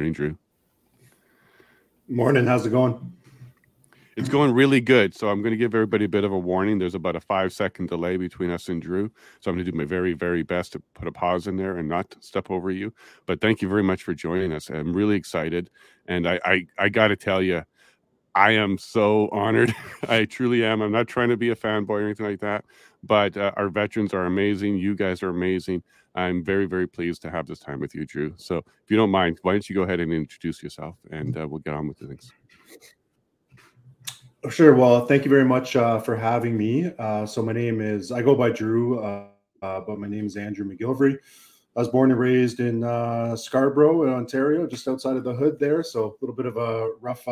Morning, Drew. Morning. How's it going? It's going really good. So I'm going to give everybody a bit of a warning. There's about a five second delay between us and Drew. So I'm going to do my very, very best to put a pause in there and not step over you. But thank you very much for joining us. I'm really excited. And I, I, I got to tell you, I am so honored. I truly am. I'm not trying to be a fanboy or anything like that, but uh, our veterans are amazing. You guys are amazing. I'm very, very pleased to have this time with you, Drew. So if you don't mind, why don't you go ahead and introduce yourself and uh, we'll get on with the things. Oh, sure. Well, thank you very much uh, for having me. Uh, so my name is, I go by Drew, uh, uh, but my name is Andrew MacGillivray. I was born and raised in Scarborough, in Ontario, just outside of the hood there. So a little bit of a rough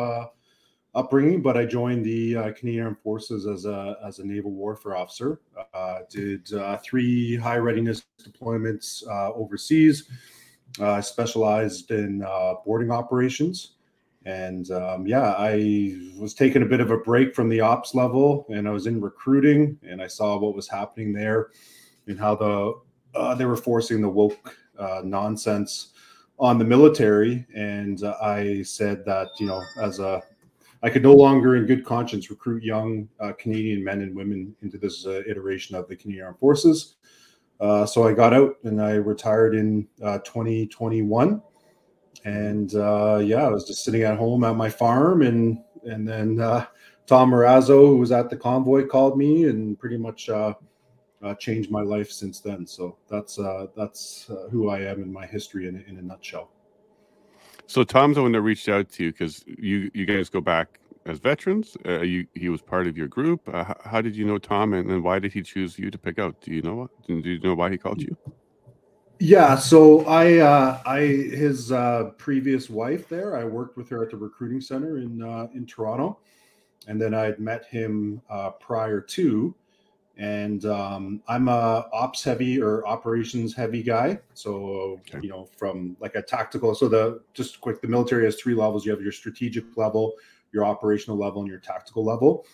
upbringing, but I joined the uh, Canadian Armed Forces as a as a naval warfare officer. Uh, did uh, three high readiness deployments uh, overseas. I specialized in uh, boarding operations, and um, yeah, I was taking a bit of a break from the ops level, and I was in recruiting, and I saw what was happening there, and how the uh, they were forcing the woke nonsense on the military and uh, i said that you know as a I could no longer, in good conscience, recruit young uh, Canadian men and women into this uh, iteration of the Canadian Armed Forces. Uh, so I got out and I retired in uh, 2021. And uh, yeah, I was just sitting at home at my farm, and and then uh, Tom Marazzo, who was at the convoy, called me and pretty much changed my life since then. So that's that's who I am in my history in, in a nutshell. So Tom's the one that reached out to you because you you guys go back as veterans. Uh, you he was part of your group. Uh, how, how, did you know Tom, and, and why did he choose you to pick out? Do you know what? Do you know why he called you? Yeah, so I uh, I his uh, previous wife there. I worked with her at the recruiting center in uh, in Toronto, and then I'd met him uh, prior to and um, I'm a ops heavy or operations heavy guy. So okay. you know, from like a tactical. So the just quick, the military has three levels. You have your strategic level, your operational level, and your tactical level.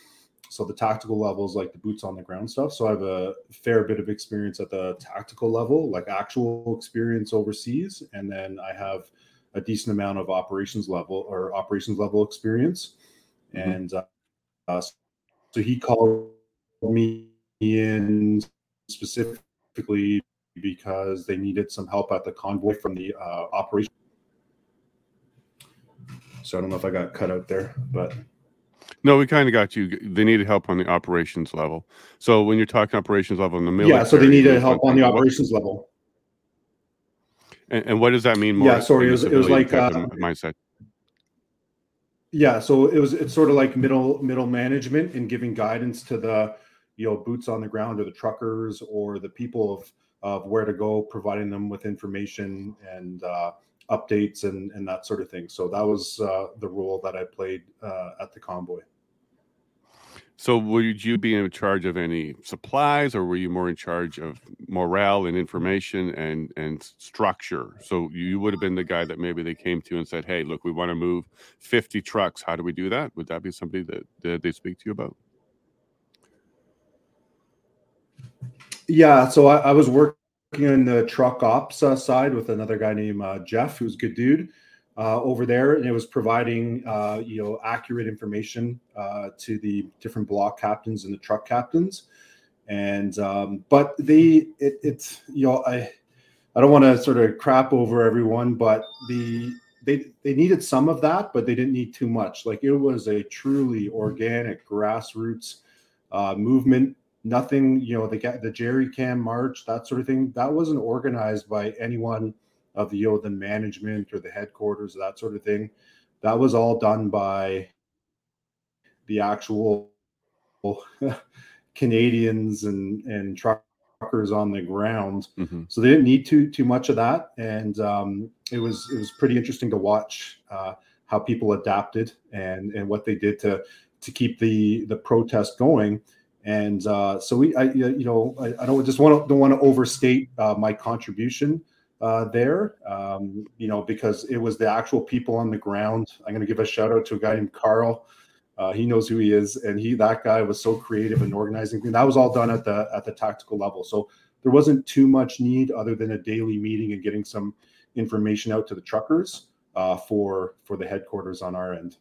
So the tactical level is like the boots on the ground stuff. So I have a fair bit of experience at the tactical level, like actual experience overseas, and then I have a decent amount of operations level or operations level experience. Mm-hmm. And uh, so he called me in specifically because they needed some help at the convoy from the uh, operation. So I don't know if I got cut out there, but no, we kind of got you. They needed help on the operations level. So when you're talking operations level in the military, yeah, so they needed help on the operations what, level. And, and, what does that mean? More yeah, sorry, it was, it was like uh, mindset. Yeah, so it was it's sort of like middle middle management and giving guidance to the you know boots on the ground or the truckers or the people of of where to go providing them with information and uh, updates and and that sort of thing. So that was uh, the role that i played uh, at the convoy. So would you be in charge of any supplies or were you more in charge of morale and information and and structure? So you would have been the guy that maybe they came to and said hey look we want to move 50 trucks. How do we do that? Would that be somebody that, that they speak to you about Yeah, so I, I was working in the truck ops uh, side with another guy named uh, Jeff, who's a good dude uh, over there, and it was providing uh, you know accurate information uh, to the different block captains and the truck captains. And um, but the it, it's you know I I don't want to sort of crap over everyone, but the they they needed some of that, but they didn't need too much. Like it was a truly organic grassroots uh, movement nothing you know the the jerry can march that sort of thing that wasn't organized by anyone of the you know the management or the headquarters that sort of thing. That was all done by the actual canadians and and truckers on the ground. Mm-hmm. so they didn't need too too much of that. And um, it was it was pretty interesting to watch uh, how people adapted and and what they did to to keep the the protest going and uh, so we, I, you know, I, I don't just want to don't want to overstate uh, my contribution uh, there, um, you know, because it was the actual people on the ground. I'm going to give a shout out to a guy named Carl. Uh, he knows who he is, and he that guy was so creative in organizing things. That was all done at the at the tactical level, so there wasn't too much need other than a daily meeting and getting some information out to the truckers. uh, for for the headquarters on our end.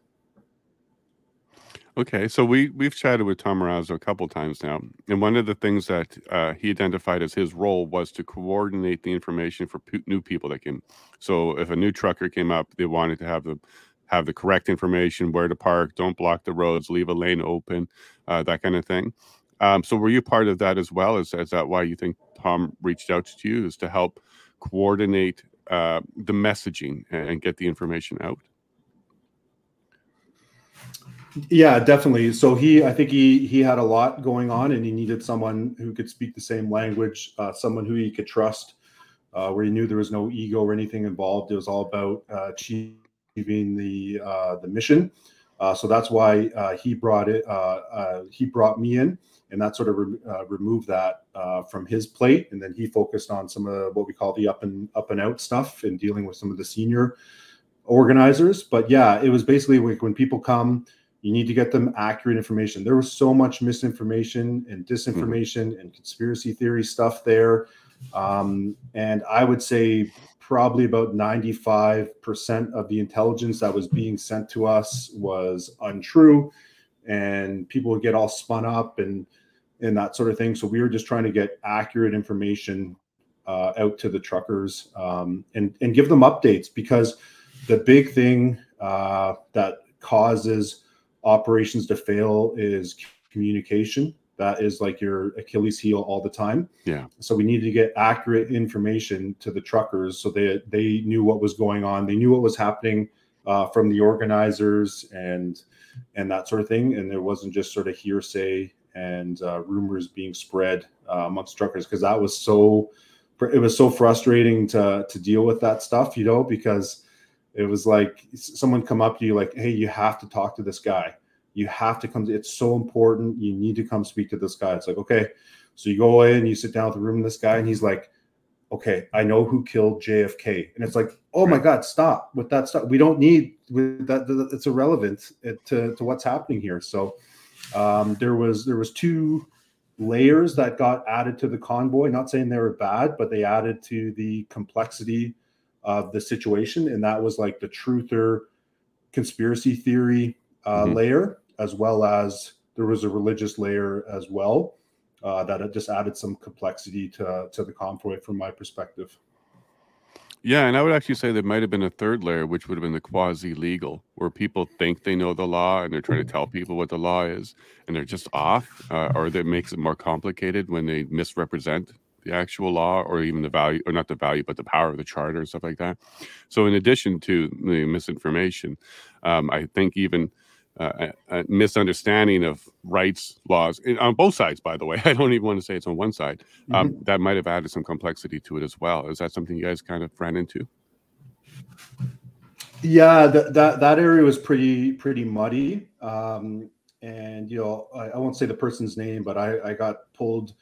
Okay, so we we've chatted with Tom Marazzo a couple times now, and one of the things that uh, he identified as his role was to coordinate the information for p- new people that came. So if a new trucker came up, they wanted to have the have the correct information, where to park, don't block the roads, leave a lane open, uh, that kind of thing. Um, so were you part of that as well? Is, is that why you think Tom reached out to you? Is to help coordinate uh, the messaging and get the information out? Yeah, definitely. So he, I think he he had a lot going on, and he needed someone who could speak the same language, uh, someone who he could trust, uh, where he knew there was no ego or anything involved. It was all about uh, achieving the uh, the mission. Uh, so that's why uh, he brought it. he brought me in, and that sort of re- removed that from his plate, and then he focused on some of what we call the up and up and out stuff and dealing with some of the senior organizers. But yeah, it was basically like when people come you need to get them accurate information. There was so much misinformation and mm-hmm. disinformation mm-hmm. and conspiracy theory stuff there. Um, and I would say probably about 95% of the intelligence that was being sent to us was untrue. And people would get all spun up and and that sort of thing. So we were just trying to get accurate information uh, out to the truckers um, and and give them updates because the big thing uh, that causes operations to fail is communication. That is like your Achilles heel all the time. Yeah. So we needed to get accurate information to the truckers so they they knew what was going on. They knew what was happening uh, from the organizers and and that sort of thing. And there wasn't just sort of hearsay and uh, rumors being spread uh, amongst truckers because that was so it was so frustrating to to deal with that stuff, you know, because it was like someone come up to you like, "Hey, you have to talk to this guy. You have to come. To, It's so important. You need to come speak to this guy." It's like, okay, so you go in, you sit down with the room, this guy, and he's like, "Okay, I know who killed JFK," and it's like, "Oh my God, stop with that stuff. We don't need with that. It's irrelevant to to what's happening here." So um, there was there was two layers that got added to the convoy. Not saying they were bad, but they added to the complexity of the situation, and that was like the truther conspiracy theory uh, mm-hmm. layer, as well as there was a religious layer as well. Uh, that it just added some complexity to to the convoy from my perspective. Yeah, and I would actually say there might have been a third layer, which would have been the quasi legal, where people think they know the law and they're trying to tell people what the law is, and they're just off, uh, or that makes it more complicated when they misrepresent the actual law or even the value or not the value but the power of the charter and stuff like that. So in addition to the misinformation um, i think even uh, a, misunderstanding of rights laws on both sides by the way i don't even want to say it's on one side um, mm-hmm. that might have added some complexity to it as well. Is that something you guys kind of ran into? Yeah that that, that area was pretty pretty muddy um, and you know I, I, won't say the person's name but i i got pulled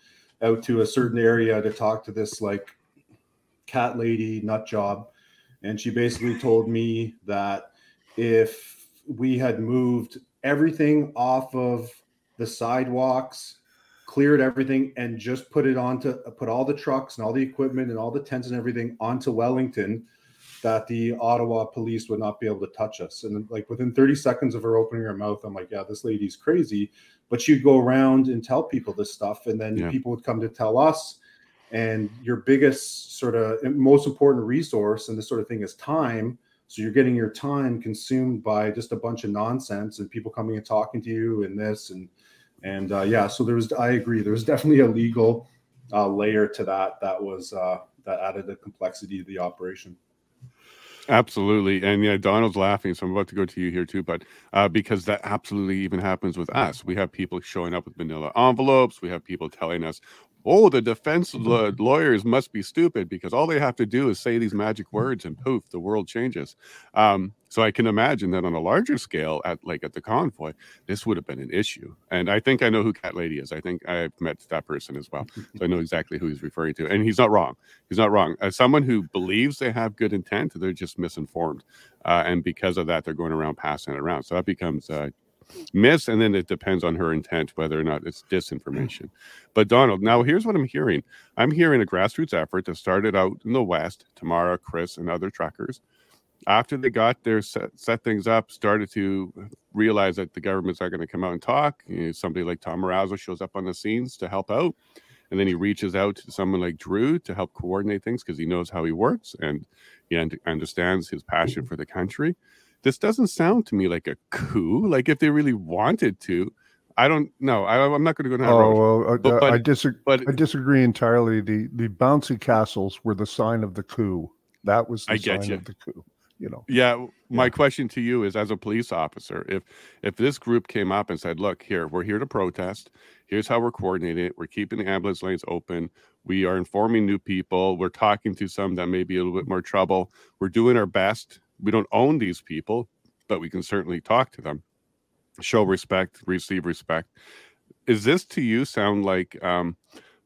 out to a certain area to talk to this like cat lady nut job. And she basically told me that if we had moved everything off of the sidewalks cleared everything and just put it onto put all the trucks and all the equipment and all the tents and everything onto wellington that the ottawa police would not be able to touch us. And like within 30 seconds of her opening her mouth i'm like yeah this lady's crazy but you'd go around and tell people this stuff and then yeah. people would come to tell us and your biggest sort of most important resource and this sort of thing is time so you're getting your time consumed by just a bunch of nonsense and people coming and talking to you and this and and uh, yeah so there was i agree there was definitely a legal uh, layer to that that was uh, that added the complexity to the operation Absolutely. And yeah, Donald's laughing. So I'm about to go to you here too, but uh, because that absolutely even happens with us. We have people showing up with manila envelopes. We have people telling us, oh, the defense mm-hmm. lawyers must be stupid because all they have to do is say these magic words and poof, the world changes. Um, so I can imagine that on a larger scale, at like at the convoy, this would have been an issue. And I think I know who Cat Lady is. I think I've met that person as well, so I know exactly who he's referring to. And he's not wrong. He's not wrong. As someone who believes they have good intent, they're just misinformed, uh, and because of that, they're going around passing it around. So that becomes uh, miss, and then it depends on her intent whether or not it's mm. disinformation. But Donald, now here's what I'm hearing. I'm hearing a grassroots effort that started out in the West. Tamara, Chris, and other truckers after they got there, set, set things up, started to realize that the government's not going to come out and talk. You know, somebody like Tom Marazzo shows up on the scenes to help out. And then he reaches out to someone like Drew to help coordinate things because he knows how he works and he understands his passion mm. for the country. This doesn't sound to me like a coup. Like if they really wanted to, I don't know. I, am not going to go down. Oh well, uh, but, but, I disagree. But, I disagree entirely. The the bouncy castles were the sign of the coup. That was the I sign you. of the coup. You know. Yeah. My yeah. question to you is, as a police officer, if if this group came up and said, "Look, here, we're here to protest. Here's how we're coordinating it. We're keeping the ambulance lanes open. We are informing new people. We're talking to some that may be a little bit more trouble. We're doing our best. We don't own these people, but we can certainly talk to them." show respect, receive respect. Is this to you sound like um,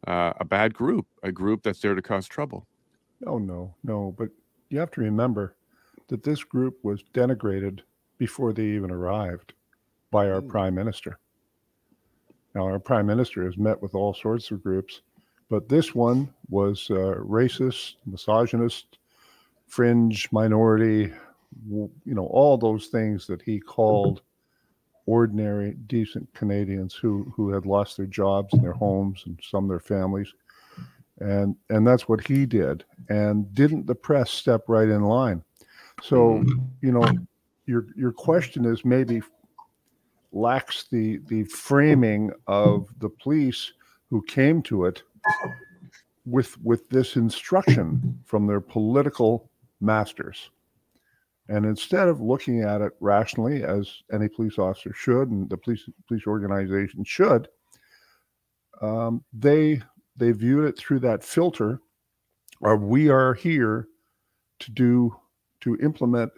uh, a bad group, a group that's there to cause trouble? Oh, no, no. But you have to remember that this group was denigrated before they even arrived by our mm. prime minister. Now, our prime minister has met with all sorts of groups, but this one was uh, racist, misogynist, fringe, minority, you know, all those things that he mm-hmm. called ordinary, decent Canadians who who had lost their jobs and their homes and some their families, and and that's what he did. And didn't the press step right in line? So mm-hmm. you know, your your question is maybe lacks the the framing of the police who came to it with with this instruction from their political masters and instead of looking at it rationally, as any police officer should, and the police police organization should, um, they they viewed it through that filter of we are here to do to implement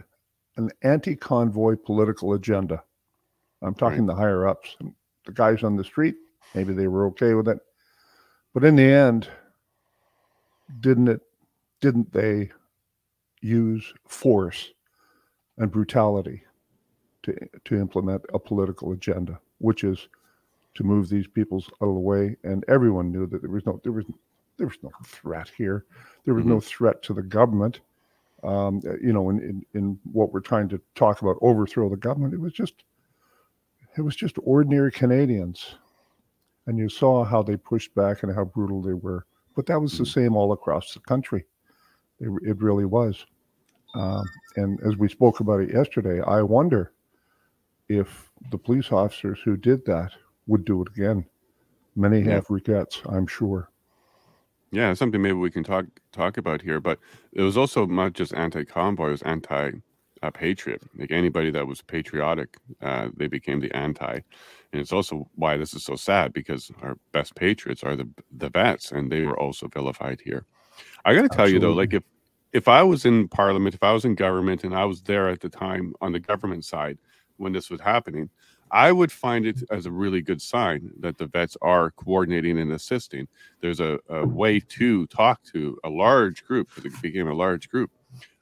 an anti-convoy political agenda. I'm talking right. the higher ups, the guys on the street. Maybe they were okay with it, but in the end, didn't it? Didn't they use force? And brutality to to implement a political agenda, which is to move these peoples out of the way. And everyone knew that there was no there was there was no threat here. There was mm-hmm. no threat to the government. Um, you know, in, in in what we're trying to talk about, overthrow the government. It was just it was just ordinary Canadians, and you saw how they pushed back and how brutal they were. But that was mm-hmm. the same all across the country. It, it really was. Um, and as we spoke about it yesterday, I wonder if the police officers who did that would do it again. Many yeah. have regrets, I'm sure. Yeah, something maybe we can talk talk about here. But it was also not just anti-convoy; it was anti-patriot. Like anybody that was patriotic, uh, they became the anti. And it's also why this is so sad because our best patriots are the the vets, and they were also vilified here. I got to tell Absolutely. you though, like if if I was in parliament, if I was in government and I was there at the time on the government side when this was happening, I would find it as a really good sign that the vets are coordinating and assisting. There's a, a way to talk to a large group because it became a large group.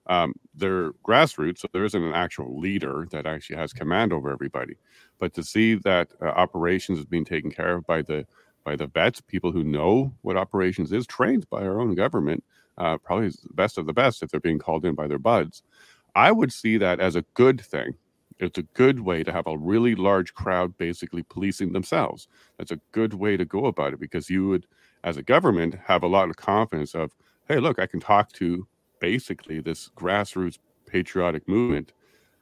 Um, they're grassroots, so there isn't an actual leader that actually has command over everybody. But to see that uh, operations is being taken care of by the by the vets, people who know what operations is, trained by our own government, uh, probably the best of the best if they're being called in by their buds. I would see that as a good thing. It's a good way to have a really large crowd basically policing themselves. That's a good way to go about it because you would, as a government, have a lot of confidence of, hey, look, I can talk to basically this grassroots patriotic movement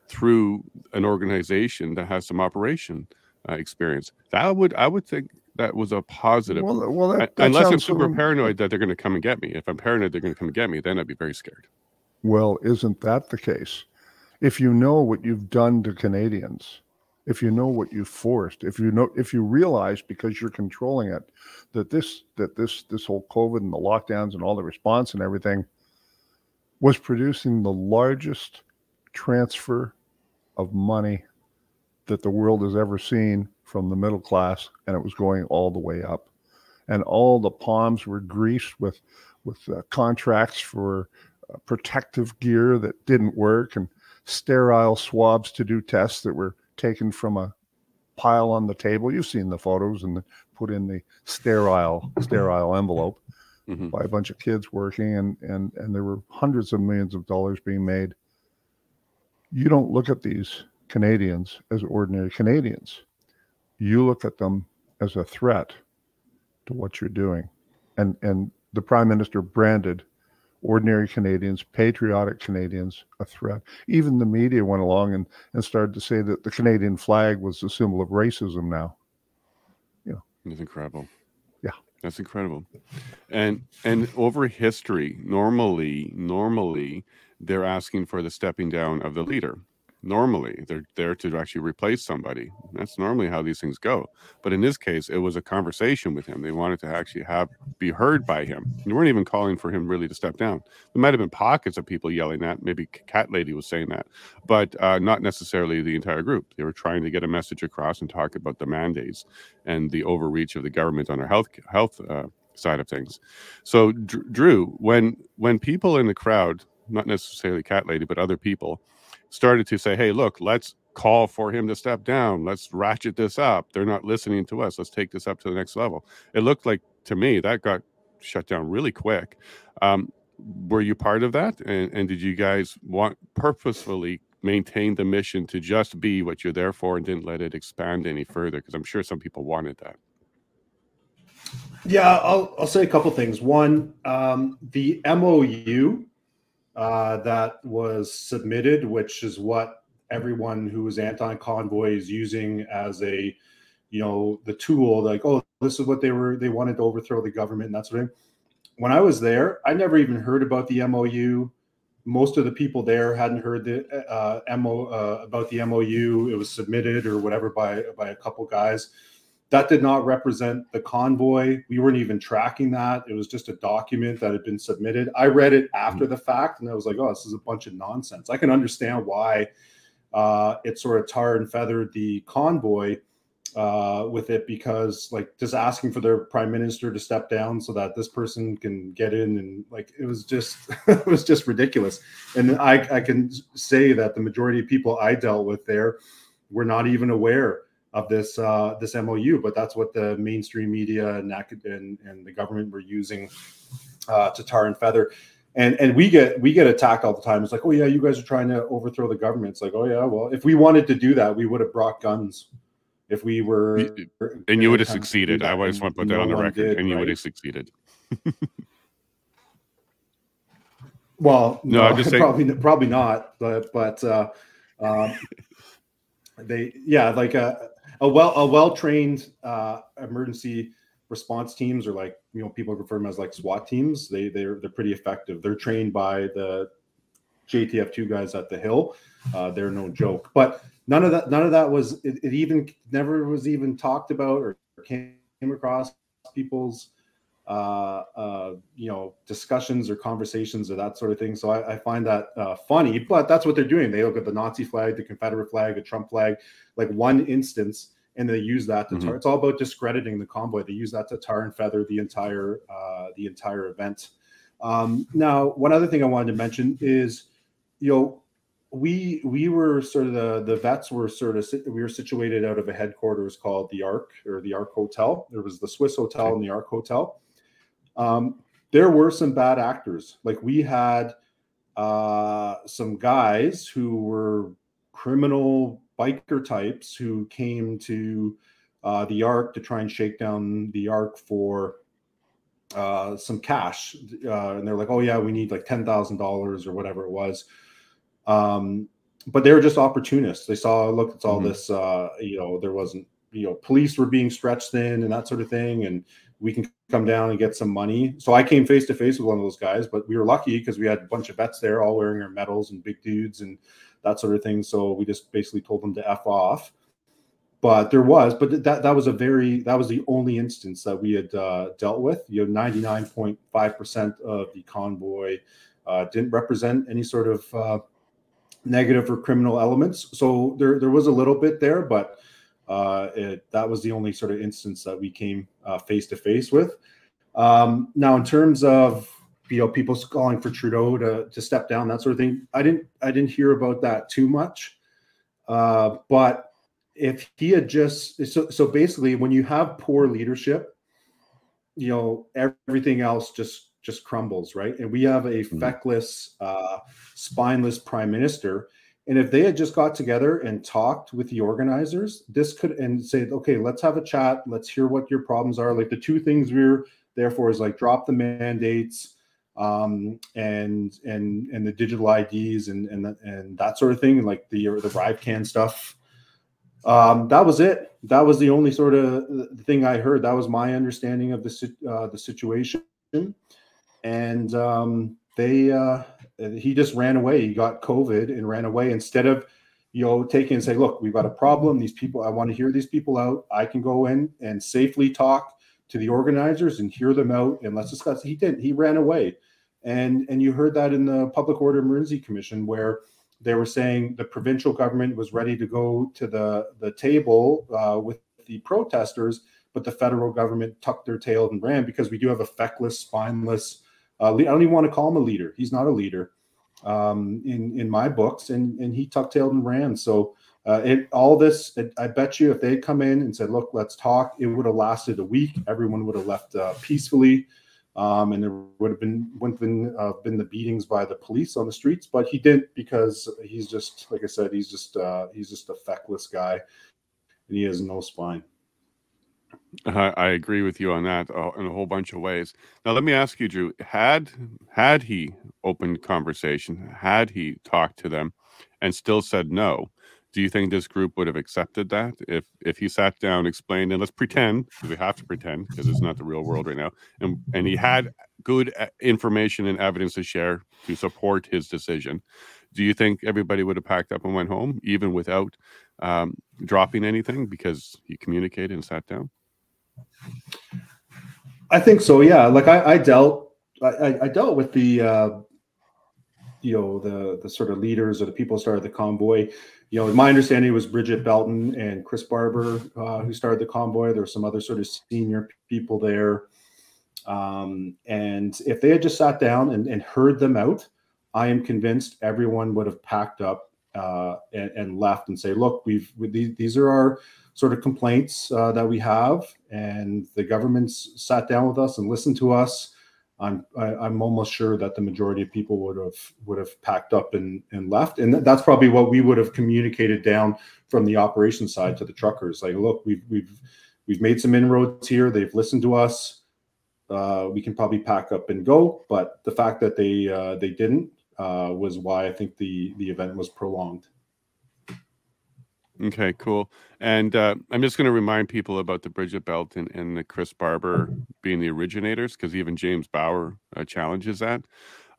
through an organization that has some operation uh, experience. That would I would think that was a positive. Well, well that, that unless I'm super so... paranoid that they're going to come and get me. If I'm paranoid they're going to come and get me, then I'd be very scared. Well, isn't that the case? If you know what you've done to Canadians, if you know what you forced, if you know, if you realize because you're controlling it, that this that this this whole COVID and the lockdowns and all the response and everything was producing the largest transfer of money that the world has ever seen from the middle class, and it was going all the way up. And all the palms were greased with with uh, contracts for uh, protective gear that didn't work, and sterile swabs to do tests that were taken from a pile on the table. You've seen the photos and put in the sterile sterile envelope mm-hmm. by a bunch of kids working, and and and there were hundreds of millions of dollars being made you don't look at these Canadians as ordinary Canadians. You look at them as a threat to what you're doing. And and the prime minister branded ordinary Canadians, patriotic Canadians, a threat. Even the media went along and, and started to say that the Canadian flag was a symbol of racism now. Yeah. It's incredible. Yeah. That's incredible. And and over history, normally, normally they're asking for the stepping down of the leader normally they're there to actually replace somebody. That's normally how these things go. But in this case it was a conversation with him. They wanted to actually have be heard by him. They weren't even calling for him really to step down. There might have been pockets of people yelling that. Maybe cat lady was saying that. But uh, not necessarily the entire group. They were trying to get a message across and talk about the mandates and the overreach of the government on our health health uh, side of things. So drew when when people in the crowd not necessarily cat lady but other people started to say, hey, look, let's call for him to step down. Let's ratchet this up. They're not listening to us. Let's take this up to the next level. It looked like to me that got shut down really quick. Um, were you part of that? And, and did you guys want purposefully maintain the mission to just be what you're there for and didn't let it expand any further? Because I'm sure some people wanted that. Yeah, I'll, I'll say a couple things. One, um, the MOU uh, that was submitted, which is what everyone who was anti-convoy is using as a, you know, the tool. Like, oh, this is what they were. They wanted to overthrow the government and that sort of thing. When I was there, I never even heard about the MOU. Most of the people there hadn't heard the uh, MO uh, about the MOU. It was submitted or whatever by by a couple guys that did not represent the convoy. We weren't even tracking that. It was just a document that had been submitted. I read it after the fact and I was like, oh, this is a bunch of nonsense. I can understand why uh, it sort of tarred and feathered the convoy uh, with it because, like, just asking for their prime minister to step down so that this person can get in and, like, it was just, it was just ridiculous. And I, I can say that the majority of people I dealt with there were not even aware of this uh, this MOU, but that's what the mainstream media and and, and the government were using uh, to tar and feather. And and we get we get attacked all the time. It's like, oh yeah, you guys are trying to overthrow the government. It's like, oh yeah, well, if we wanted to do that, we would have brought guns. If we were, and you would have succeeded. I just want to put that no on the record, did, and you right? would have succeeded. well, no, no just probably saying. probably not. But but uh, um, they yeah, like uh, a well a well trained uh, emergency response teams, or like you know people refer them as like SWAT teams. They they're they're pretty effective. They're trained by the JTF two guys at the Hill. Uh, they're no joke. But none of that none of that was it, it even never was even talked about or came across people's uh, uh, you know, discussions or conversations or that sort of thing. So I, I find that uh, funny, but that's what they're doing. They look at the Nazi flag, the Confederate flag, the Trump flag, like one instance, and they use that to mm-hmm. tar. It's all about discrediting the convoy. They use that to tar and feather the entire uh, the entire event. Um, now, one other thing I wanted to mention is, you know, we we were sort of the the vets were sort of we were situated out of a headquarters called the Arc or the Arc Hotel. There was the Swiss Hotel and the Arc Hotel um, there were some bad actors. Like we had uh, some guys who were criminal biker types who came to uh, the Arc to try and shake down the Arc for uh, some cash. Uh, and they're like, oh, yeah, we need like $10,000 or whatever it was. Um, but they were just opportunists. They saw, look, it's all mm-hmm. this, uh, you know, there wasn't, you know, police were being stretched thin and that sort of thing. And we can come down and get some money. So I came face to face with one of those guys, but we were lucky because we had a bunch of vets there, all wearing our medals and big dudes and that sort of thing. So we just basically told them to f off. But there was, but that that was a very that was the only instance that we had uh, dealt with. You know, ninety nine point five percent of the convoy uh, didn't represent any sort of uh, negative or criminal elements. So there there was a little bit there, but uh, it, that was the only sort of instance that we came face to face with. Um, now, in terms of you know people calling for Trudeau to, to step down, that sort of thing, I didn't I didn't hear about that too much. Uh, but if he had just so so basically, when you have poor leadership, you know everything else just just crumbles, right? And we have a mm-hmm. feckless, uh, spineless prime minister And if they had just got together and talked with the organizers, this could and say, okay, let's have a chat. Let's hear what your problems are. Like the two things we're there for is like drop the mandates um, and and and the digital IDs and and and that sort of thing, like the the bribe ArriveCAN stuff. Um, that was it. That was the only sort of thing I heard. That was my understanding of the uh, the situation, and um, they uh, he just ran away. He got COVID and ran away instead of you know taking and say, look, we've got a problem. These people, I want to hear these people out. I can go in and safely talk to the organizers and hear them out and let's discuss. He didn't. He ran away, and and you heard that in the Public Order Emergency Commission where they were saying the provincial government was ready to go to the the table uh, with the protesters, but the federal government tucked their tail and ran because we do have a feckless, spineless. Uh, I don't even want to call him a leader. He's not a leader um, in in my books, and and he tucked tailed and ran. So uh, it all this, it, I bet you, if they come in and said, "Look, let's talk," it would have lasted a week. Everyone would have left uh, peacefully, um, and there would have been wouldn't been uh, been the beatings by the police on the streets. But he didn't because he's just, like I said, he's just uh, he's just a feckless guy, and he has no spine. I agree with you on that uh, in a whole bunch of ways. Now, let me ask you, Drew. Had had he opened conversation, had he talked to them, and still said no, do you think this group would have accepted that if if he sat down explained and let's pretend we have to pretend because it's not the real world right now and and he had good uh, information and evidence to share to support his decision do you think everybody would have packed up and went home even without um, dropping anything because he communicated and sat down i think so yeah like i, I dealt I, I dealt with the uh, you know the the sort of leaders or the people who started the convoy you know, my understanding was Brigitte Belton and Chris Barber uh, who started the convoy. There were some other sort of senior people there. Um, and if they had just sat down and, and, heard them out, I am convinced everyone would have packed up uh, and, and, left and say, look, we've we, these, these are our sort of complaints uh, that we have, and the government's sat down with us and listened to us. I'm I, am i am almost sure that the majority of people would have would have packed up and and left, and that's probably what we would have communicated down from the operation side to the truckers. Like, look, we've we've we've made some inroads here. They've listened to us. Uh, we can probably pack up and go. But the fact that they uh, they didn't uh, was why I think the the event was prolonged. Okay, cool. And uh, I'm just going to remind people about the Brigitte Belton and the Chris Barber being the originators, because even James Bauder uh, challenges that.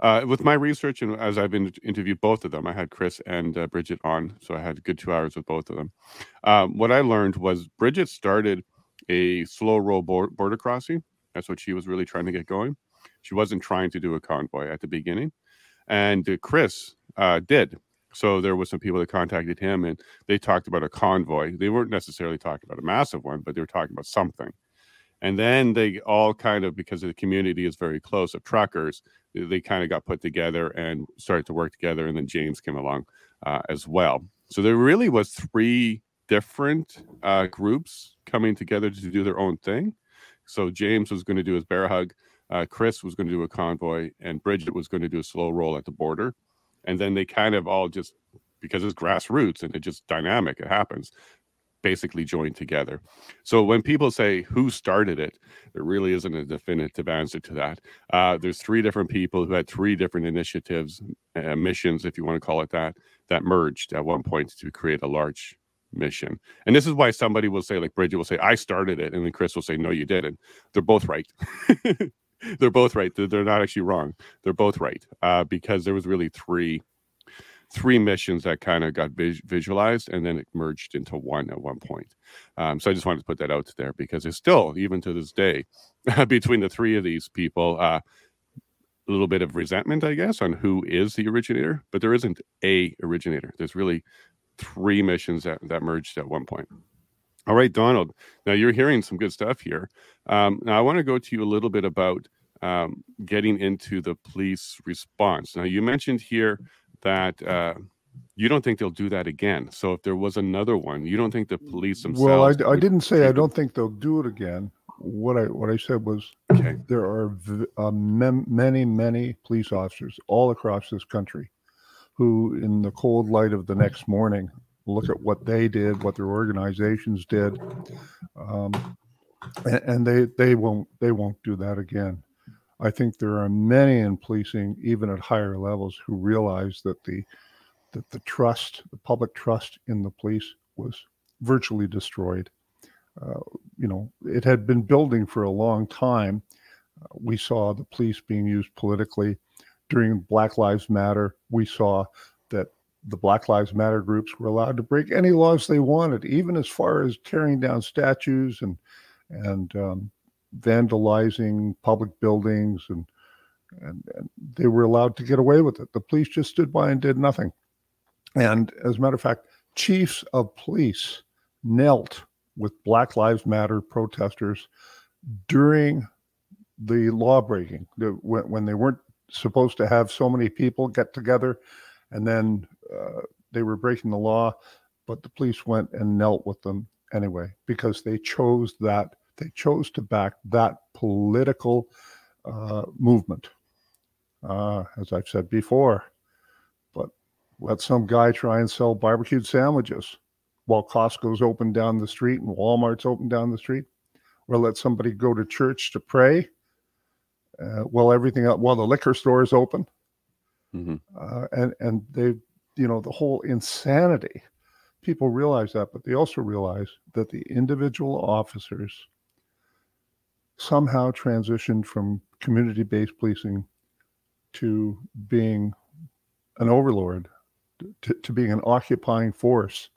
Uh, with my research and as I've been interviewed both of them, I had Chris and uh, Brigitte on, so I had a good two hours with both of them. Um, what I learned was Brigitte started a slow roll border crossing. That's what she was really trying to get going. She wasn't trying to do a convoy at the beginning, and uh, Chris uh, did. So there was some people that contacted him and they talked about a convoy. They weren't necessarily talking about a massive one, but they were talking about something. And then they all kind of, because the community is very close of truckers, they kind of got put together and started to work together. And then James came along uh, as well. So there really was three different uh, groups coming together to do their own thing. So James was going to do his bear hug, uh, Chris was going to do a convoy, and Brigitte was going to do a slow roll at the border and then they kind of all just because it's grassroots and it just dynamic it happens basically joined together. So when people say who started it there really isn't a definitive answer to that. Uh, there's three different people who had three different initiatives uh, missions if you want to call it that that merged at one point to create a large mission. And this is why somebody will say like brigitte will say i started it and then chris will say no you didn't. They're both right they're both right. They're, they're, not actually wrong. They're both right uh, because there was really three three missions that kind of got vis- visualized and then it merged into one at one point. Um, so I just wanted to put that out there because it's still, even to this day, between the three of these people, uh, a little bit of resentment, I guess, on who is the originator, but there isn't a originator. There's really three missions that, that merged at one point. All right, Donald. Now you're hearing some good stuff here. Um, now I want to go to you a little bit about um, getting into the police response. Now you mentioned here that uh, you don't think they'll do that again. So if there was another one, you don't think the police themselves? Well, I, I didn't say I don't think they'll do it again. What I what I said was okay. there are v- uh, mem- many many police officers all across this country who, in the cold light of the next morning, look at what they did, what their organizations did, um, and, and they they won't they won't do that again. I think there are many in policing, even at higher levels, who realize that the that the trust, the public trust in the police, was virtually destroyed. Uh, you know, it had been building for a long time. Uh, we saw the police being used politically during Black Lives Matter. We saw that the Black Lives Matter groups were allowed to break any laws they wanted, even as far as tearing down statues and and um, vandalizing public buildings, and, and and they were allowed to get away with it. The police just stood by and did nothing. And as a matter of fact, chiefs of police knelt with Black Lives Matter protesters during the law breaking, when, when they weren't supposed to have so many people get together, and then uh, they were breaking the law, but the police went and knelt with them anyway because they chose that they chose to back that political uh, movement. Uh, as I've said before, but let some guy try and sell barbecued sandwiches while Costco's open down the street and Walmart's open down the street, or let somebody go to church to pray uh, while everything while the liquor store is open. Mm-hmm. Uh, and and they, you know, the whole insanity. People realize that, but they also realize that the individual officers somehow transitioned from community-based policing to being an overlord, to, to being an occupying force,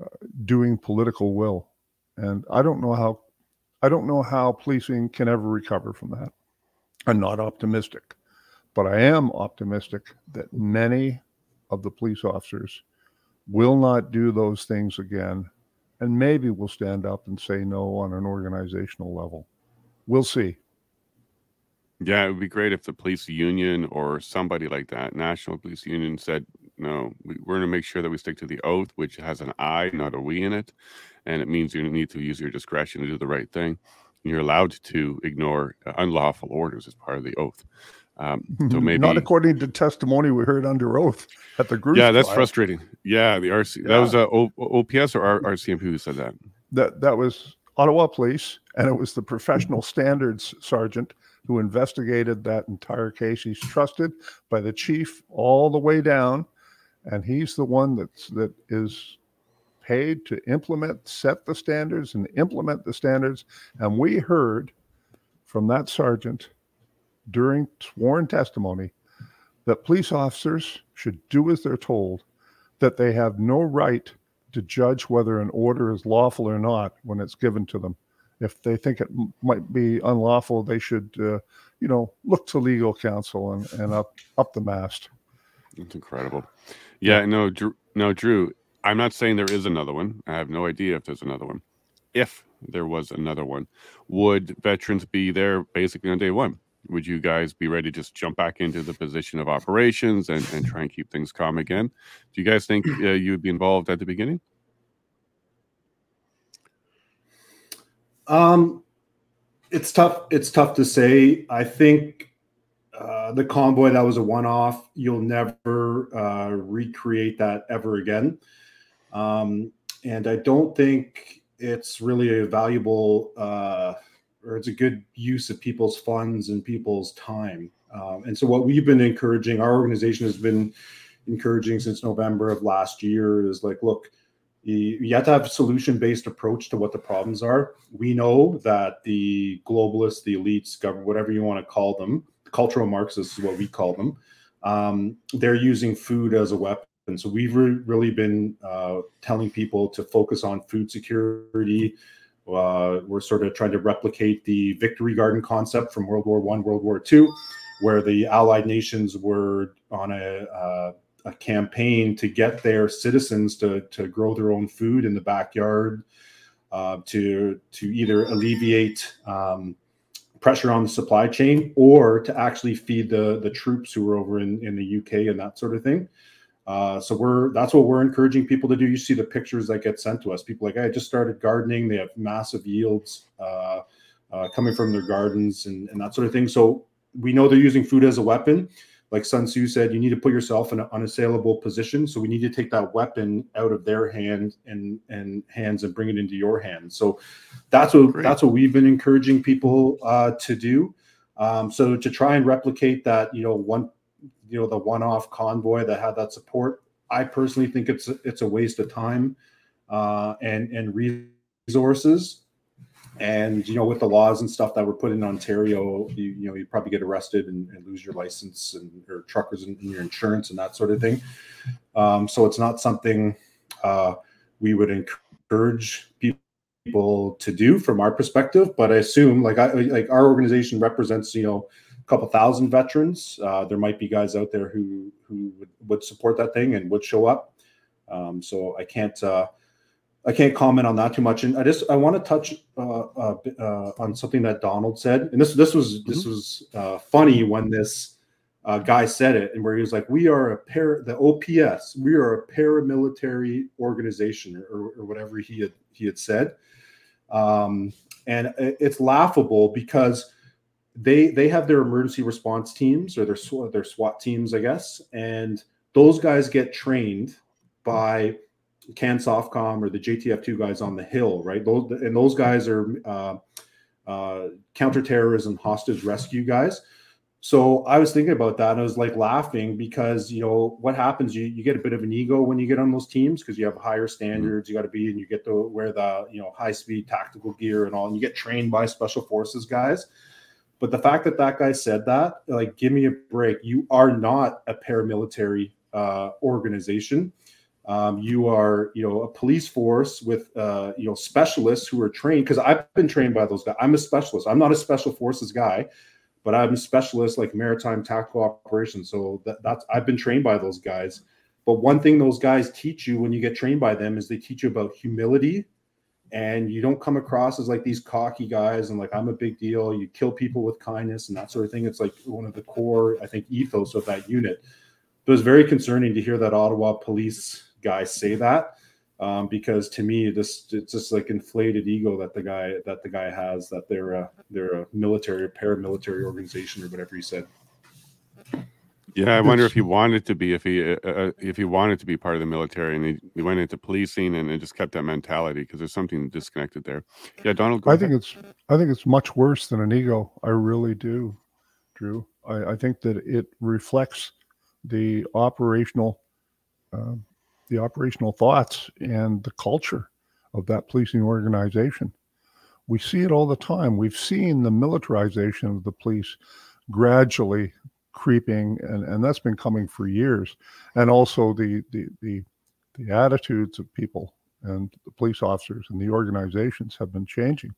uh, doing political will. And I don't know how, I don't know how policing can ever recover from that. I'm not optimistic, but I am optimistic that many of the police officers will not do those things again and maybe we'll stand up and say no on an organizational level. We'll see. Yeah, it would be great if the police union or somebody like that, National Police Union, said, no, we, we're going to make sure that we stick to the oath, which has an I, not a we in it. And it means you need to use your discretion to do the right thing. And you're allowed to ignore unlawful orders as part of the oath. Um, so maybe not according to testimony we heard under oath at the group. Yeah, that's frustrating. Yeah, the RC yeah. that was uh, o- OPS or R- RCMP who said that. That that was Ottawa Police, and it was the professional standards sergeant who investigated that entire case. He's trusted by the chief all the way down, and he's the one that's that is paid to implement, set the standards, and implement the standards. And we heard from that sergeant during sworn testimony that police officers should do as they're told, that they have no right to judge whether an order is lawful or not when it's given to them. If they think it m- might be unlawful, they should, uh, you know, look to legal counsel and, and up up the mast. That's incredible. Yeah, no, Drew, no, Drew. I'm not saying there is another one. I have no idea if there's another one. If there was another one, would veterans be there basically on day one? Would you guys be ready to just jump back into the position of operations and, and try and keep things calm again? Do you guys think uh, you would be involved at the beginning? Um, it's tough. It's tough to say. I think uh, the convoy that was a one-off. You'll never uh, recreate that ever again. Um, and I don't think it's really a valuable uh, or it's a good use of people's funds and people's time. Um, and so, what we've been encouraging, our organization has been encouraging since November of last year, is like, look, you, have to have a solution-based approach to what the problems are. We know that the globalists, the elites, government, whatever you want to call them, cultural Marxists is what we call them. Um, they're using food as a weapon. So we've re- really been uh, telling people to focus on food security, uh, we're sort of trying to replicate the victory garden concept from World War One, World War Two, where the Allied nations were on a, uh, a campaign to get their citizens to, to grow their own food in the backyard, uh, to to either alleviate um, pressure on the supply chain or to actually feed the the troops who were over in, in the UK and that sort of thing. Uh, so we're that's what we're encouraging people to do. You see the pictures that get sent to us. People like, I just started gardening. They have massive yields uh, uh, coming from their gardens and, and that sort of thing. So we know they're using food as a weapon. like Sun Tzu said, you need to put yourself in an unassailable position. So we need to take that weapon out of their hand and and hands and bring it into your hands. So that's what Great. that's what we've been encouraging people uh, to do. Um, so to try and replicate that, you know, one, you know, the one-off convoy that had that support, I personally think it's it's a waste of time uh, and and resources. And you know, with the laws and stuff that were put in Ontario, you, you know, you probably get arrested and, and, lose your license and your truckers and, your insurance and that sort of thing. Um, so it's not something uh, we would encourage people to do from our perspective. But I assume, like I like our organization represents, you know, couple thousand veterans. Uh, there might be guys out there who who would, would support that thing and would show up. Um, so I can't. Uh, I can't comment on that too much. And I just I want to touch uh, uh, uh, on something that Donald said. And this this was mm-hmm. this was uh, funny when this uh, guy said it, and where he was like, "We are a pair the OPS. We are a paramilitary organization, or, or whatever he had he had said." Um, and it's laughable because they they have their emergency response teams or their their SWAT teams, I guess, and those guys get trained by CANSOFCOM or the JTF2 guys on the Hill, right? Those and those guys are uh, uh, counterterrorism hostage rescue guys. So I was thinking about that. And I was like laughing because you know what happens. You you get a bit of an ego when you get on those teams because you have higher standards. Mm-hmm. You got to be and you get to wear the you know high speed tactical gear and all. And you get trained by special forces guys. But the fact that that guy said that, like, give me a break. You are not a paramilitary uh, organization. Um, you are, you know, a police force with, uh, you know, specialists who are trained. Because I've been trained by those guys. I'm a specialist. I'm not a special forces guy, but I'm a specialist like maritime tactical operations. So that, that's I've been trained by those guys. But one thing those guys teach you when you get trained by them is they teach you about humility, and you don't come across as like these cocky guys and like I'm a big deal. You kill people with kindness and that sort of thing. It's like one of the core, I think, ethos of that unit. It was very concerning to hear that Ottawa police guy say that um, because to me this it's just like inflated ego that the guy that the guy has that they're a they're a military paramilitary organization or whatever he said yeah i wonder if he wanted to be if he uh, uh, if he wanted to be part of the military and he, he went into policing and, and just kept that mentality because there's something disconnected there yeah donald i ahead. think it's i think it's much worse than an ego i really do drew i, I think that it reflects the operational um, the operational thoughts and the culture of that policing organization. We see it all the time. We've seen the militarization of the police gradually creeping, and, and that's been coming for years. And also the, the, the, the attitudes of people and the police officers and the organizations have been changing.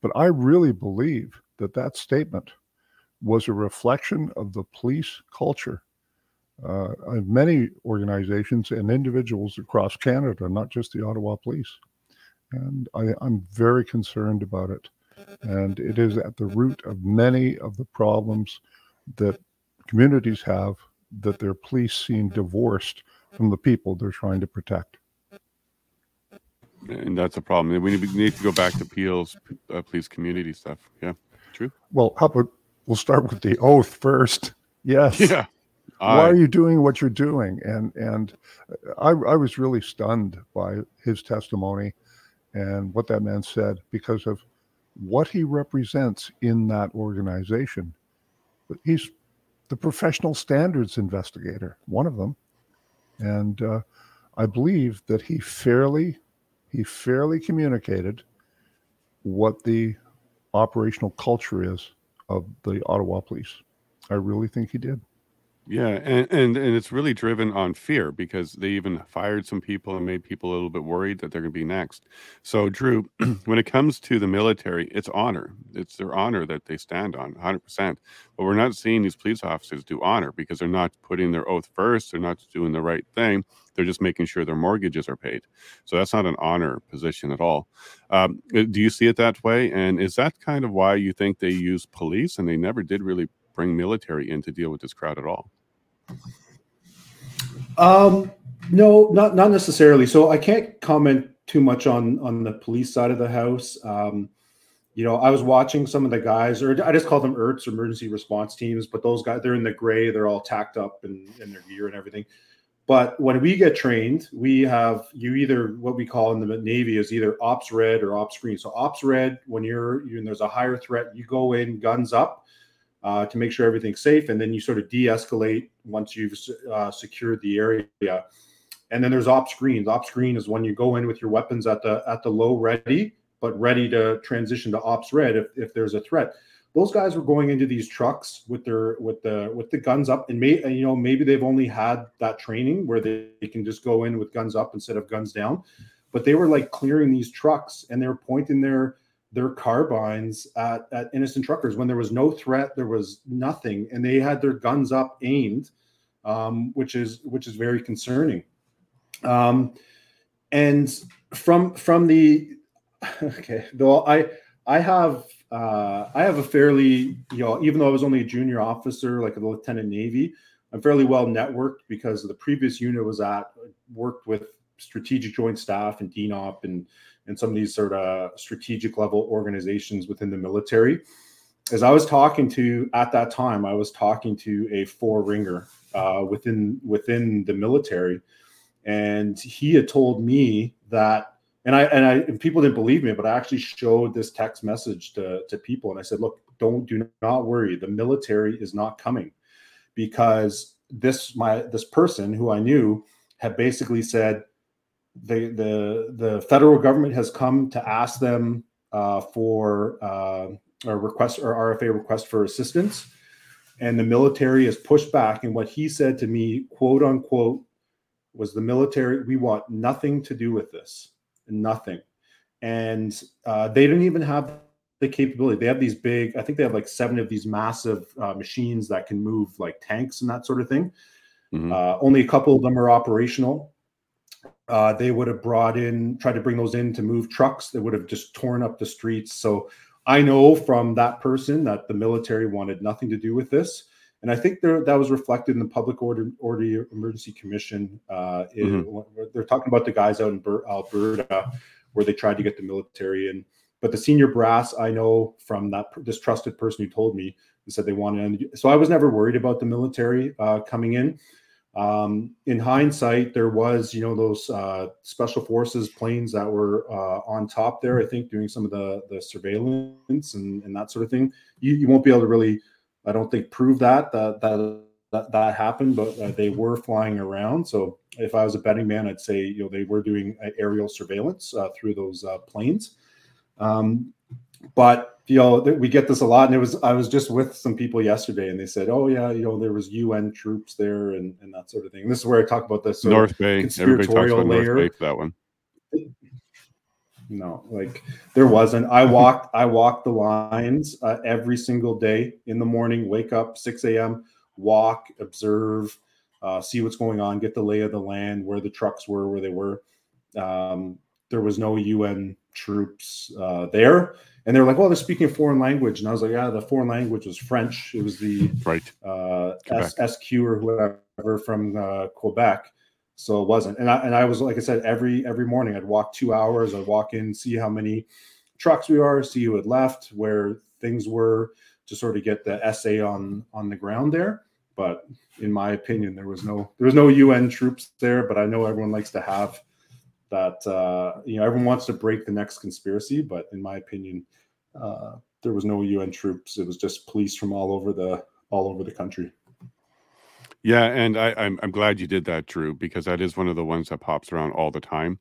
But I really believe that that statement was a reflection of the police culture uh, many organizations and individuals across Canada, not just the Ottawa Police. And I, I'm very concerned about it. And it is at the root of many of the problems that communities have that their police seem divorced from the people they're trying to protect. And that's a problem. We need to go back to Peel's uh, police community stuff. Yeah, true. Well, how about we'll start with the oath first. Yes. Yeah why are you doing what you're doing? And and I, I was really stunned by his testimony and what that man said because of what he represents in that organization. But he's the professional standards investigator, one of them, and uh, I believe that he fairly he fairly communicated what the operational culture is of the Ottawa Police. I really think he did. Yeah, and, and and it's really driven on fear because they even fired some people and made people a little bit worried that they're going to be next. So, Drew, when it comes to the military, it's honor. It's their honor that they stand on, 100%. But we're not seeing these police officers do honor because they're not putting their oath first. They're not doing the right thing. They're just making sure their mortgages are paid. So that's not an honor position at all. Um, do you see it that way? And is that kind of why you think they use police and they never did really bring military in to deal with this crowd at all? Um, no, not not necessarily. So I can't comment too much on on the police side of the house. Um, you know, I was watching some of the guys, or I just call them ERTs, emergency response teams, but those guys, they're in the gray, they're all tacked up in, in their gear and everything. But when we get trained, we have you either what we call in the Navy is either ops red or ops green. So ops red, when you're when there's a higher threat, you go in guns up uh, to make sure everything's safe, and then you sort of de-escalate once you've uh, secured the area. And then there's ops green. Ops green is when you go in with your weapons at the at the low ready, but ready to transition to ops red if, if there's a threat those guys were going into these trucks with their with the with the guns up and may you know maybe they've only had that training where they, they can just go in with guns up instead of guns down but they were like clearing these trucks and they were pointing their their carbines at, at innocent truckers. When there was no threat there was nothing and they had their guns up aimed um, which is which is very concerning. Um, and from from the okay though i i have uh, I have a fairly, you know, even though I was only a junior officer, like a lieutenant Navy, I'm fairly well networked because the previous unit was at worked with strategic joint staff and DNOP and and some of these sort of strategic level organizations within the military. As I was talking to at that time, I was talking to a four ringer uh, within within the military, and he had told me that and I and I and people didn't believe me, but I actually showed this text message to to people, and I said, "Look, don't do not worry. The military is not coming because this my this person who I knew had basically said the the the federal government has come to ask them uh, for uh, a request or RFA request for assistance, and the military has pushed back. And what he said to me, quote unquote, was the military. We want nothing to do with this nothing. And uh, they didn't even have the capability. They have these big, I think they have like seven of these massive uh, machines that can move like tanks and that sort of thing. Mm-hmm. Uh, only a couple of them are operational. Uh, they would have brought in, tried to bring those in to move trucks They would have just torn up the streets. So I know from that person that the military wanted nothing to do with this. And I think there, that was reflected in the Public Order, Order Emergency Commission. Uh, mm-hmm. They're talking about the guys out in Alberta where they tried to get the military in. But the senior brass, I know from that this trusted person who told me, he said they wanted. So I was never worried about the military uh, coming in. Um, in hindsight, there was, you know, those uh, special forces planes that were uh, on top there. I think doing some of the the surveillance and, and that sort of thing. You, you won't be able to really I don't think prove that that that that, that happened, but uh, they were flying around. So if I was a betting man, I'd say you know they were doing aerial surveillance uh, through those uh, planes. Um, but you know we get this a lot, and it was I was just with some people yesterday, and they said, "Oh yeah, you know there was UN troops there and, and that sort of thing." And this is where I talk about this North Bay. Everybody talks about layer. North Bay for that one no like there wasn't i walked i walked the lines uh, every single day in the morning wake up 6 a.m walk observe uh, see what's going on get the lay of the land where the trucks were where they were um, there was no un troops uh, there. And they were like well they're speaking a foreign language. And i was like yeah the foreign language was french. It was the right. uh, sq or whoever from uh, quebec. So it wasn't. And I, and I was like i said every every morning i'd walk two hours. I'd walk in see how many trucks we are see who had left where things were to sort of get the SA on on the ground there. But in my opinion there was no there was no un troops there but i know everyone likes to have that uh, you know everyone wants to break the next conspiracy but in my opinion uh, there was no un troops it was just police from all over the all over the country yeah, and I, I'm I'm glad you did that, Drew, because that is one of the ones that pops around all the time.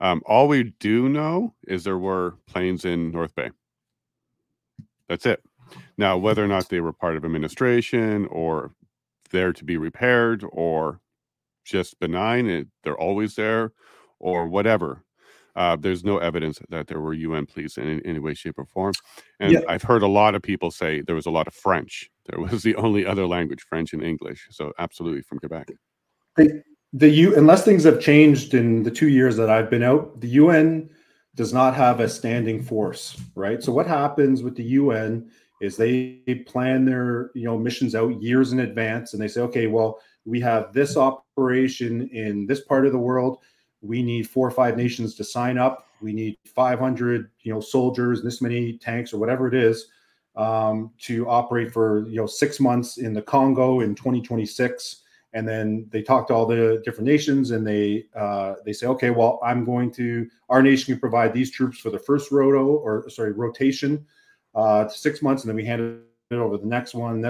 Um, all we do know is there were planes in North Bay. That's it. Now, whether or not they were part of administration or there to be repaired or just benign, it, they're always there, or whatever. Uh, there's no evidence that there were UN police in, in any way, shape, or form. And yeah. I've heard a lot of people say there was a lot of French. There was the only other language, French and English. So absolutely from Quebec. The, the U, unless things have changed in the two years that I've been out, the UN does not have a standing force, right? So what happens with the UN is they plan their you know missions out years in advance, and they say, okay, well, we have this operation in this part of the world we need four or five nations to sign up. We need 500, you know, soldiers, this many tanks or whatever it is, um, to operate for you know six months in the Congo in 2026. And then they talk to all the different nations, and they uh, they say, okay, well, I'm going to our nation can provide these troops for the first roto or sorry rotation, uh, six months, and then we hand it over the next one.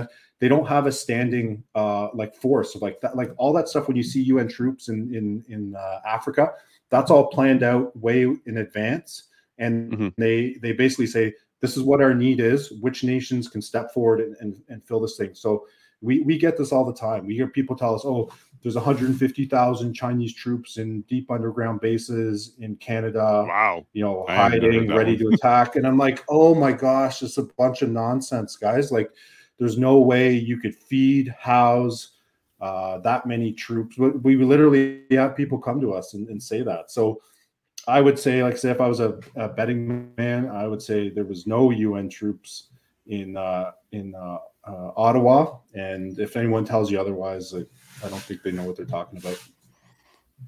They don't have a standing uh, like force of like that, like all that stuff. When you see UN troops in in in uh, Africa, that's all planned out way in advance, and mm-hmm. they they basically say this is what our need is. Which nations can step forward and, and, and fill this thing? So we we get this all the time. We hear people tell us, "Oh, there's 150,000 Chinese troops in deep underground bases in Canada. Wow, you know, hiding, ready to attack." And I'm like, "Oh my gosh, it's a bunch of nonsense, guys! Like, there's no way you could feed, house." Uh, that many troops. We, we literally have people come to us and, and say that. So I would say, like, say, if I was a, a, betting man, I would say there was no UN troops in uh, in uh, uh, Ottawa. And if anyone tells you otherwise, I, I don't think they know what they're talking about.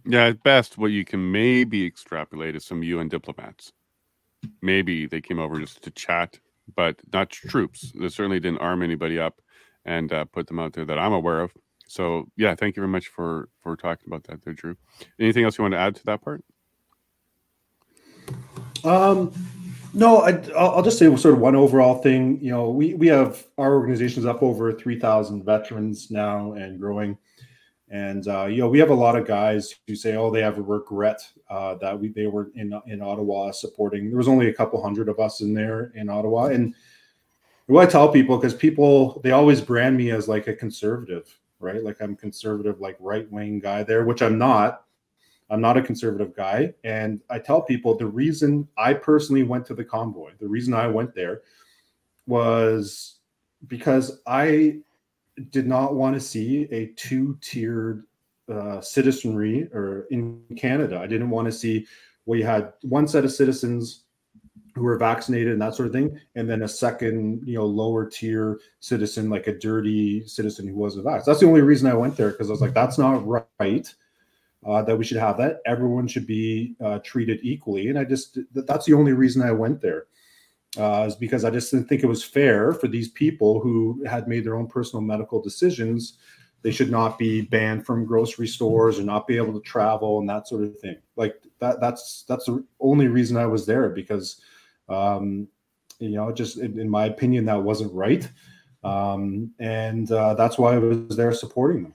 Yeah, at best, what you can maybe extrapolate is some UN diplomats. Maybe they came over just to chat, but not troops. They certainly didn't arm anybody up and uh, put them out there that I'm aware of. So, yeah, thank you very much for for talking about that, there, Drew. Anything else you want to add to that part? Um, no, I, will just say sort of one overall thing. You know, we we have our organization's up over three thousand veterans now and growing, and uh, you know we have a lot of guys who say, oh, they have a regret uh, that we they were in in Ottawa supporting. There was only a couple hundred of us in there in Ottawa, and what I tell people because people they always brand me as like a conservative, right? Like I'm conservative, like right wing guy there, which I'm not. I'm not a conservative guy. And I tell people the reason I personally went to the convoy, the reason I went there was because I did not want to see a two tiered uh, citizenry or in Canada. I didn't want to see you had one set of citizens who were vaccinated and that sort of thing, and then a second, you know, lower tier citizen, like a dirty citizen who wasn't vaccinated. That's the only reason I went there because I was like, that's not right uh, that we should have that. Everyone should be uh, treated equally. And I just, that's the only reason I went there, uh, is because I just didn't think it was fair for these people who had made their own personal medical decisions. They should not be banned from grocery stores or not be able to travel and that sort of thing. Like that, that's, that's the only reason I was there because, um, you know, just in, in my opinion, that wasn't right. Um, and uh, that's why I was there supporting them.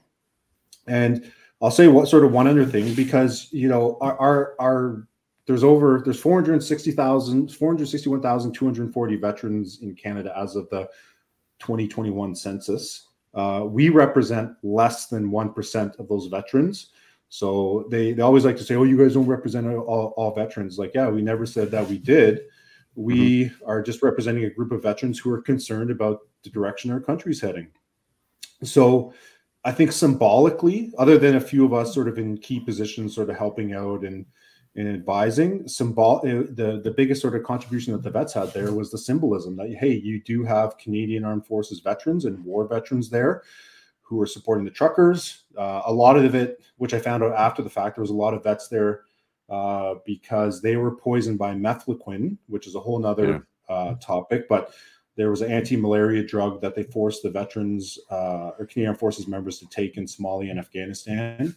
And, I'll say what sort of one other thing because you know our our, our there's over there's 460,000 461,240 veterans in Canada as of the 2021 census. Uh, we represent less than 1% of those veterans. So they, they always like to say, oh, you guys don't represent all, all veterans. Like, yeah, we never said that we did. We mm-hmm. are just representing a group of veterans who are concerned about the direction our country's heading. So I think symbolically, other than a few of us sort of in key positions, sort of helping out and and advising, symbol eh, the the biggest sort of contribution that the vets had there was the symbolism that hey, you do have Canadian Armed Forces veterans and war veterans there who are supporting the truckers. Uh, a lot of it, which I found out after the fact, there was a lot of vets there uh, because they were poisoned by mefloquine, which is a whole nother yeah. uh, topic, but there was an anti-malaria drug that they forced the veterans uh, or Canadian Forces members to take in Somalia and Afghanistan,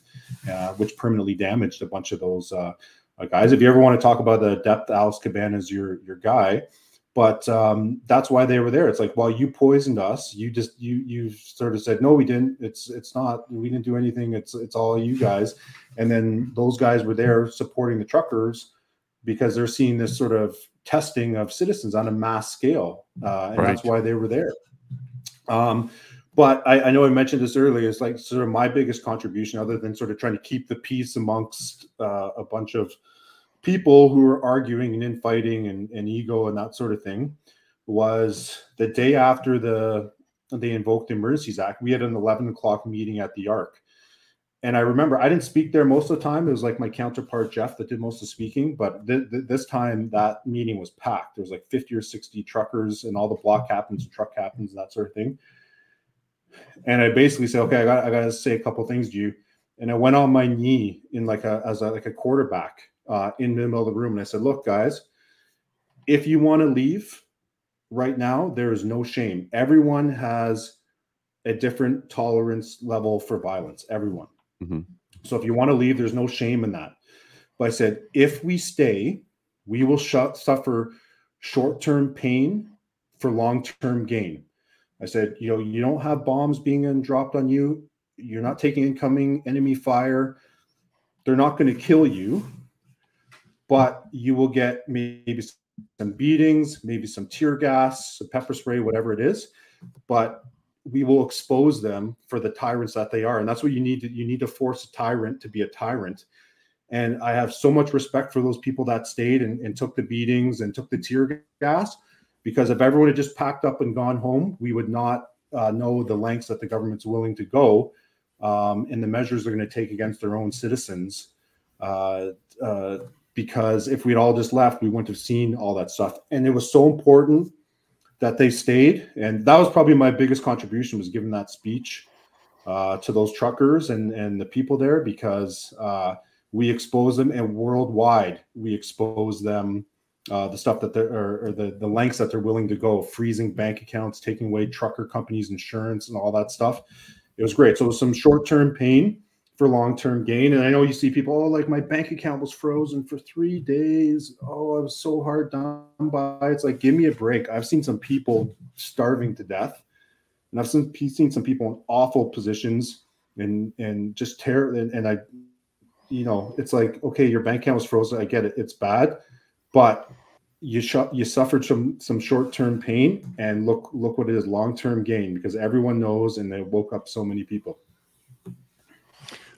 uh, which permanently damaged a bunch of those uh, uh guys. If you ever want to talk about the depth, Alex Cabana is your your guy. But um, that's why they were there. It's like, well, you poisoned us. You just you you sort of said, no, we didn't. It's it's not. We didn't do anything. It's it's all you guys. And then those guys were there supporting the truckers because they're seeing this sort of testing of citizens on a mass scale, uh, and right. that's why they were there. Um, but I, I, know I mentioned this earlier. It's like sort of my biggest contribution, other than sort of trying to keep the peace amongst uh, a bunch of people who are arguing and infighting and, and ego and that sort of thing, was the day after the they invoked the Emergencies Act. We had an 11 o'clock meeting at the Arc, and I remember I didn't speak there most of the time. It was like my counterpart Jeff that did most of the speaking. But th- th- this time that meeting was packed. There was like 50 or 60 truckers and all the block captains and truck captains and that sort of thing. And I basically said, okay, I got I got to say a couple things to you. and I went on my knee in like a as a, like a quarterback uh, in the middle of the room, and I said, "Look, guys, if you want to leave right now, there is no shame. Everyone has a different tolerance level for violence. Everyone. hmm So if you want to leave, there's no shame in that. But I said, if we stay, we will sh- suffer short-term pain for long-term gain. I said, you know, you don't have bombs being dropped on you. You're not taking incoming enemy fire. They're not going to kill you, but you will get maybe some beatings, maybe some tear gas, some pepper spray, whatever it is. But we will expose them for the tyrants that they are and that's what you need to you need to force a tyrant to be a tyrant and i have so much respect for those people that stayed and, and took the beatings and took the tear gas because if everyone had just packed up and gone home we would not uh, know the lengths that the government's willing to go um, and the measures they're going to take against their own citizens uh, uh, because if we'd all just left we wouldn't have seen all that stuff. And it was so important that they stayed and that was probably my biggest contribution was giving that speech uh, to those truckers and and the people there because uh, we expose them and worldwide we expose them uh, the stuff that they're or, or, the the lengths that they're willing to go freezing bank accounts taking away trucker companies insurance and all that stuff it was great so was some short-term pain for long-term gain. And I know you see people, oh, like my bank account was frozen for three days. Oh, I was so hard done by. It's like, give me a break. I've seen some people starving to death, and I've seen, seen some people in awful positions and and just tear. And, and I, you know, it's like, okay, your bank account was frozen. I get it. It's bad, but you sh- you suffered some some short-term pain and look look what it is long-term gain because everyone knows and they woke up so many people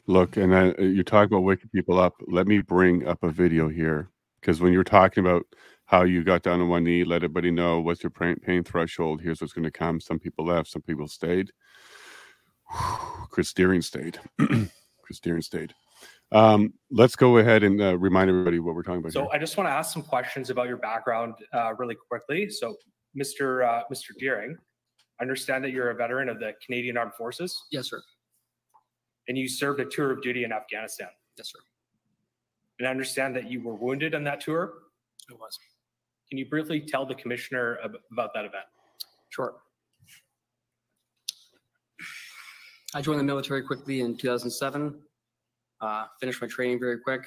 Look, and uh, you talk about waking people up. Let me bring up a video here because when you're talking about how you got down on one knee, let everybody know what's your pain, pain threshold. Here's what's going to come. Some people left, some people stayed. Chris Deering stayed. Chris Deering stayed. Um, let's go ahead and uh, remind everybody what we're talking about. So here. I just want to ask some questions about your background uh, really quickly. So, Mr. Uh, Mr. Deering, I understand that you're a veteran of the Canadian Armed Forces. Yes, sir. and you served a tour of duty in Afghanistan. Yes, sir. And I understand that you were wounded on that tour. It was. Can you briefly tell the commissioner ab- about that event? Sure. I joined the military quickly in 2007. Uh, finished my training very quick.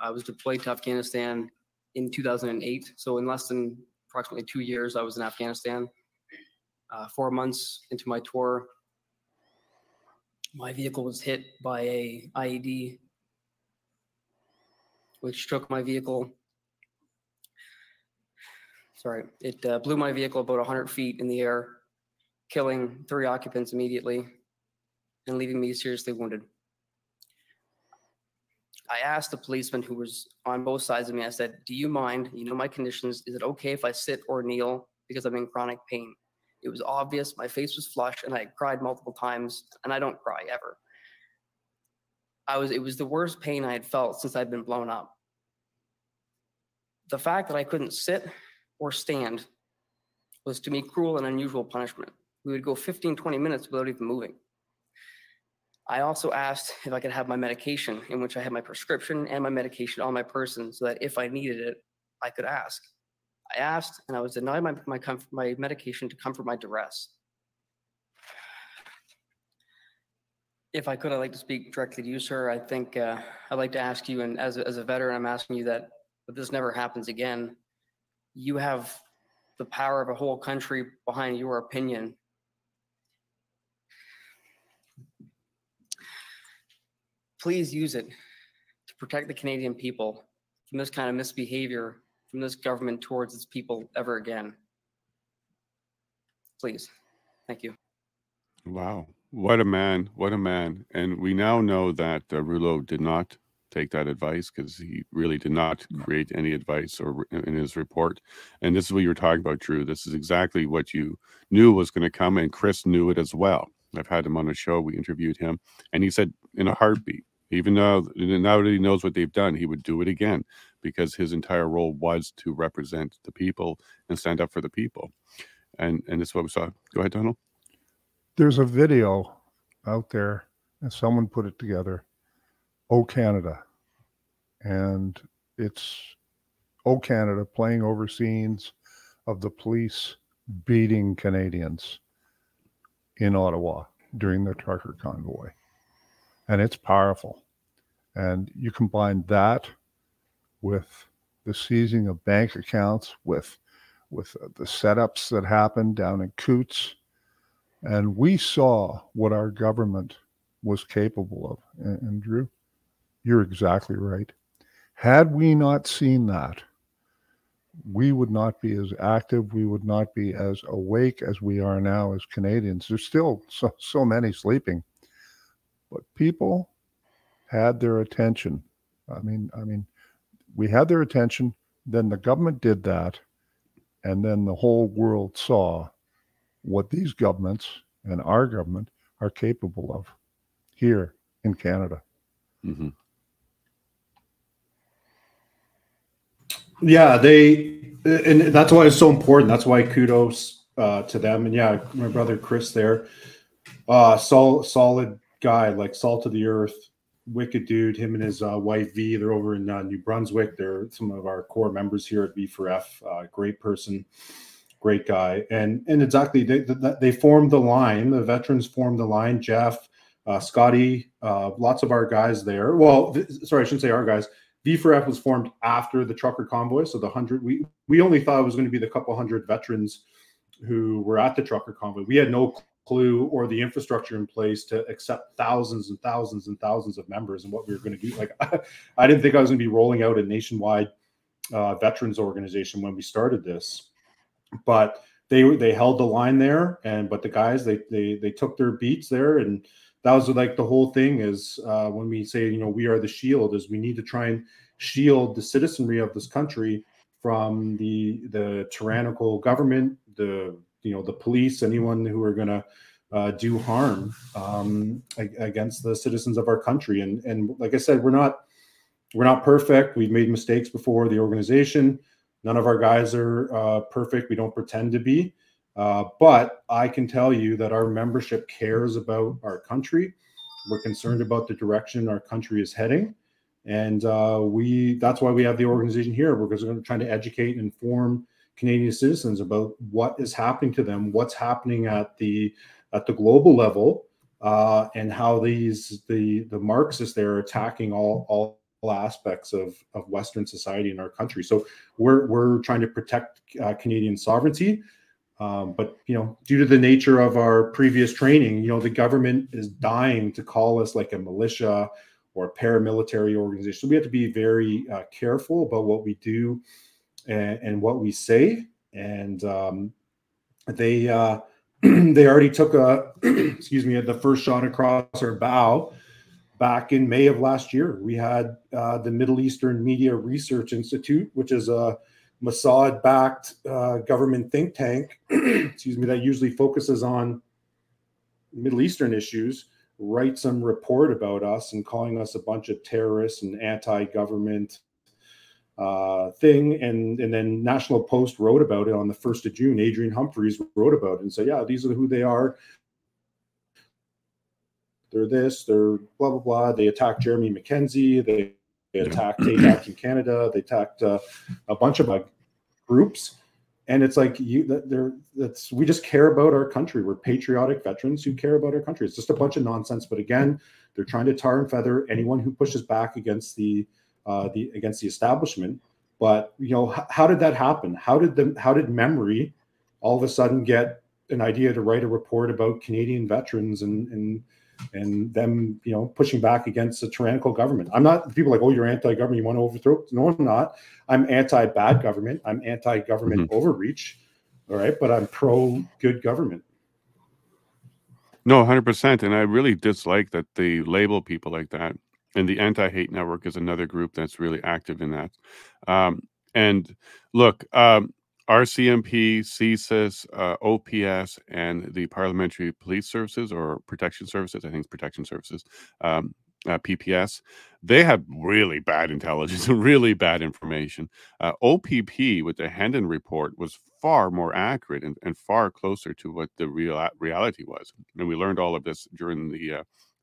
I was deployed to Afghanistan in 2008. So in less than approximately two years, I was in Afghanistan. Uh, four months into my tour, my vehicle was hit by a IED, which took my vehicle. Sorry, it uh, blew my vehicle about 100 feet in the air, killing three occupants immediately and leaving me seriously wounded. I asked the policeman who was on both sides of me, I said, Do you mind? You know my conditions. Is it okay if I sit or kneel because I'm in chronic pain? It was obvious. My face was flushed and I cried multiple times, and I don't cry ever. I was, it was the worst pain I had felt since I'd been blown up. The fact that I couldn't sit or stand was to me cruel and unusual punishment. We would go 15, 20 minutes without even moving. I also asked if I could have my medication, in which I had my prescription and my medication on my person, so that if I needed it, I could ask. I asked, and I was denied my my, my medication to comfort my duress. If I could, I'd like to speak directly to you, sir. I think uh, I'd like to ask you, and as a, as a veteran, I'm asking you that if this never happens again, you have the power of a whole country behind your opinion. Please use it to protect the Canadian people from this kind of misbehavior from this government towards its people ever again. Please. Thank you. Wow. What a man. What a man. And we now know that uh, Rouleau did not take that advice because he really did not create any advice or in his report. And this is what you were talking about, Drew. This is exactly what you knew was going to come. And Chris knew it as well. I've had him on a show. We interviewed him. And he said, in a heartbeat, even though now that he knows what they've done, he would do it again because his entire role was to represent the people and stand up for the people. And and this is what we saw. Go ahead, Donald. There's a video out there, and someone put it together Oh Canada, and it's Oh Canada playing over scenes of the police beating Canadians in Ottawa during the trucker convoy. And it's powerful. And you combine that with the seizing of bank accounts, with with uh, the setups that happened down in Coutts, and we saw what our government was capable of. And, and Drew, you're exactly right. Had we not seen that, we would not be as active, we would not be as awake as we are now as Canadians. There's still so, so many sleeping, but people had their attention. I mean, I mean, we had their attention. Then the government did that, and then the whole world saw what these governments and our government are capable of here in Canada. Mm-hmm. Yeah, they, and that's why it's so important. That's why kudos uh, to them. And yeah, my brother Chris there, uh, sol- solid guy, like salt of the earth, wicked dude. Him and his uh, wife V, they're over in uh, New Brunswick. They're some of our core members here at V4F. Uh, great person, great guy, and and exactly they they formed the line. The veterans formed the line. Jeff, uh, Scotty, uh, lots of our guys there. Well, th- sorry, I shouldn't say our guys. V4F was formed after the trucker convoy, so the hundred we we only thought it was going to be the couple hundred veterans who were at the trucker convoy. We had no clue or the infrastructure in place to accept thousands and thousands and thousands of members and what we were going to do. Like, I didn't think I was going to be rolling out a nationwide uh, veterans organization when we started this, but they they held the line there. And but the guys they they they took their beats there, and that was like the whole thing is uh, when we say you know we are the shield is we need to try and shield the citizenry of this country from the the tyrannical government, the you know the police, anyone who are going to uh, do harm um, against the citizens of our country. And and like I said, we're not we're not perfect. We've made mistakes before. The organization, none of our guys are uh, perfect. We don't pretend to be. Uh, but I can tell you that our membership cares about our country. We're concerned about the direction our country is heading, and uh, we that's why we have the organization here. We're going to try to educate and inform Canadian citizens about what is happening to them, what's happening at the at the global level, uh, and how these the the Marxists there are attacking all all aspects of, of Western society in our country. So we're we're trying to protect uh, Canadian sovereignty, um, but you know, due to the nature of our previous training, you know, the government is dying to call us like a militia or a paramilitary organization. So we have to be very uh, careful about what we do and, and what we say. And um, they uh, they already took a excuse me the first shot across our bow back in May of last year. We had uh, the Middle Eastern Media Research Institute, which is a Mossad backed uh, government think tank, excuse me, that usually focuses on Middle Eastern issues, write some report about us and calling us a bunch of terrorists and anti government uh, thing. And, and then National Post wrote about it on the 1st of June. Adrian Humphreys wrote about it and said, yeah, these are who they are. They're this, they're blah, blah, blah. They attacked Jeremy MacKenzie. They they attacked in Canada. They attacked uh, a bunch of like groups, and it's like you that they're that's we just care about our country. We're patriotic veterans who care about our country. It's just a bunch of nonsense. But again, they're trying to tar and feather anyone who pushes back against the uh, the against the establishment. But you know, h- how did that happen? How did the how did MEMRI all of a sudden get an idea to write a report about Canadian veterans and and and them, you know, pushing back against a tyrannical government. I'm not people like, oh, you're anti-government, you want to overthrow. No, I'm not. I'm anti-bad government. I'm anti-government mm-hmm. overreach. All right, but I'm pro good government. No, hundred percent. And I really dislike that they label people like that. And the anti-hate network is another group that's really active in that. Um, and look, um, RCMP, CSIS, uh, OPS, and the Parliamentary Police Services or Protection Services, I think it's Protection Services, um, uh, PPS, they have really bad intelligence and really bad information. Uh, OPP with the Hendon report was far more accurate and, and far closer to what the real reality was. And we learned all of this during the uh,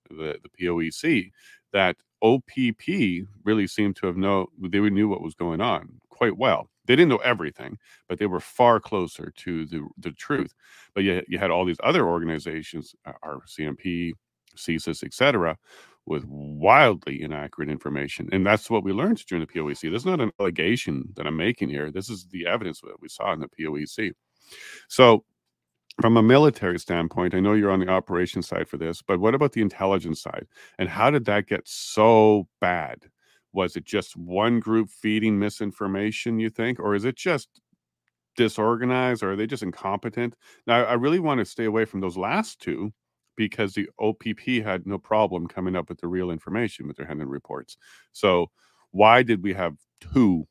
the, the POEC that OPP really seemed to have know they knew what was going on quite well. They didn't know everything, but they were far closer to the the truth. But yet you had all these other organizations, uh, RCMP, CSIS, etc., with wildly inaccurate information. And that's what we learned during the POEC. This is not an allegation that I'm making here. This is the evidence that we saw in the POEC. So from a military standpoint, I know you're on the operations side for this, but what about the intelligence side? And how did that get so bad? Was it just one group feeding misinformation, you think? Or is it just disorganized or are they just incompetent? Now, I really want to stay away from those last two because the OPP had no problem coming up with the real information with their Hendon reports. So, why did we have two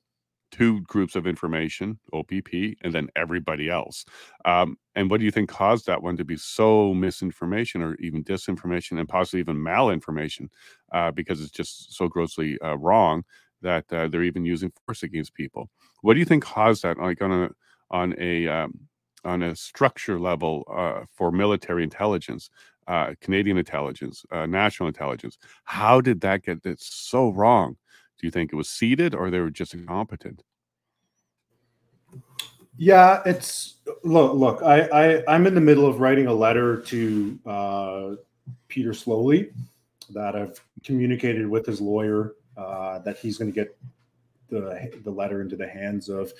two groups of information, OPP, and then everybody else. Um, and what do you think caused that one to be so misinformation or even disinformation and possibly even malinformation uh, because it's just so grossly uh, wrong that uh, they're even using force against people? What do you think caused that? Like on a on a um, on a structure level uh, for military intelligence, uh, Canadian intelligence, uh, national intelligence. How did that get that so wrong? You think it was seeded or they were just incompetent? Yeah, it's look. Look, I, I I'm in the middle of writing a letter to uh, Peter Sloly that I've communicated with his lawyer uh, that he's going to get the the letter into the hands of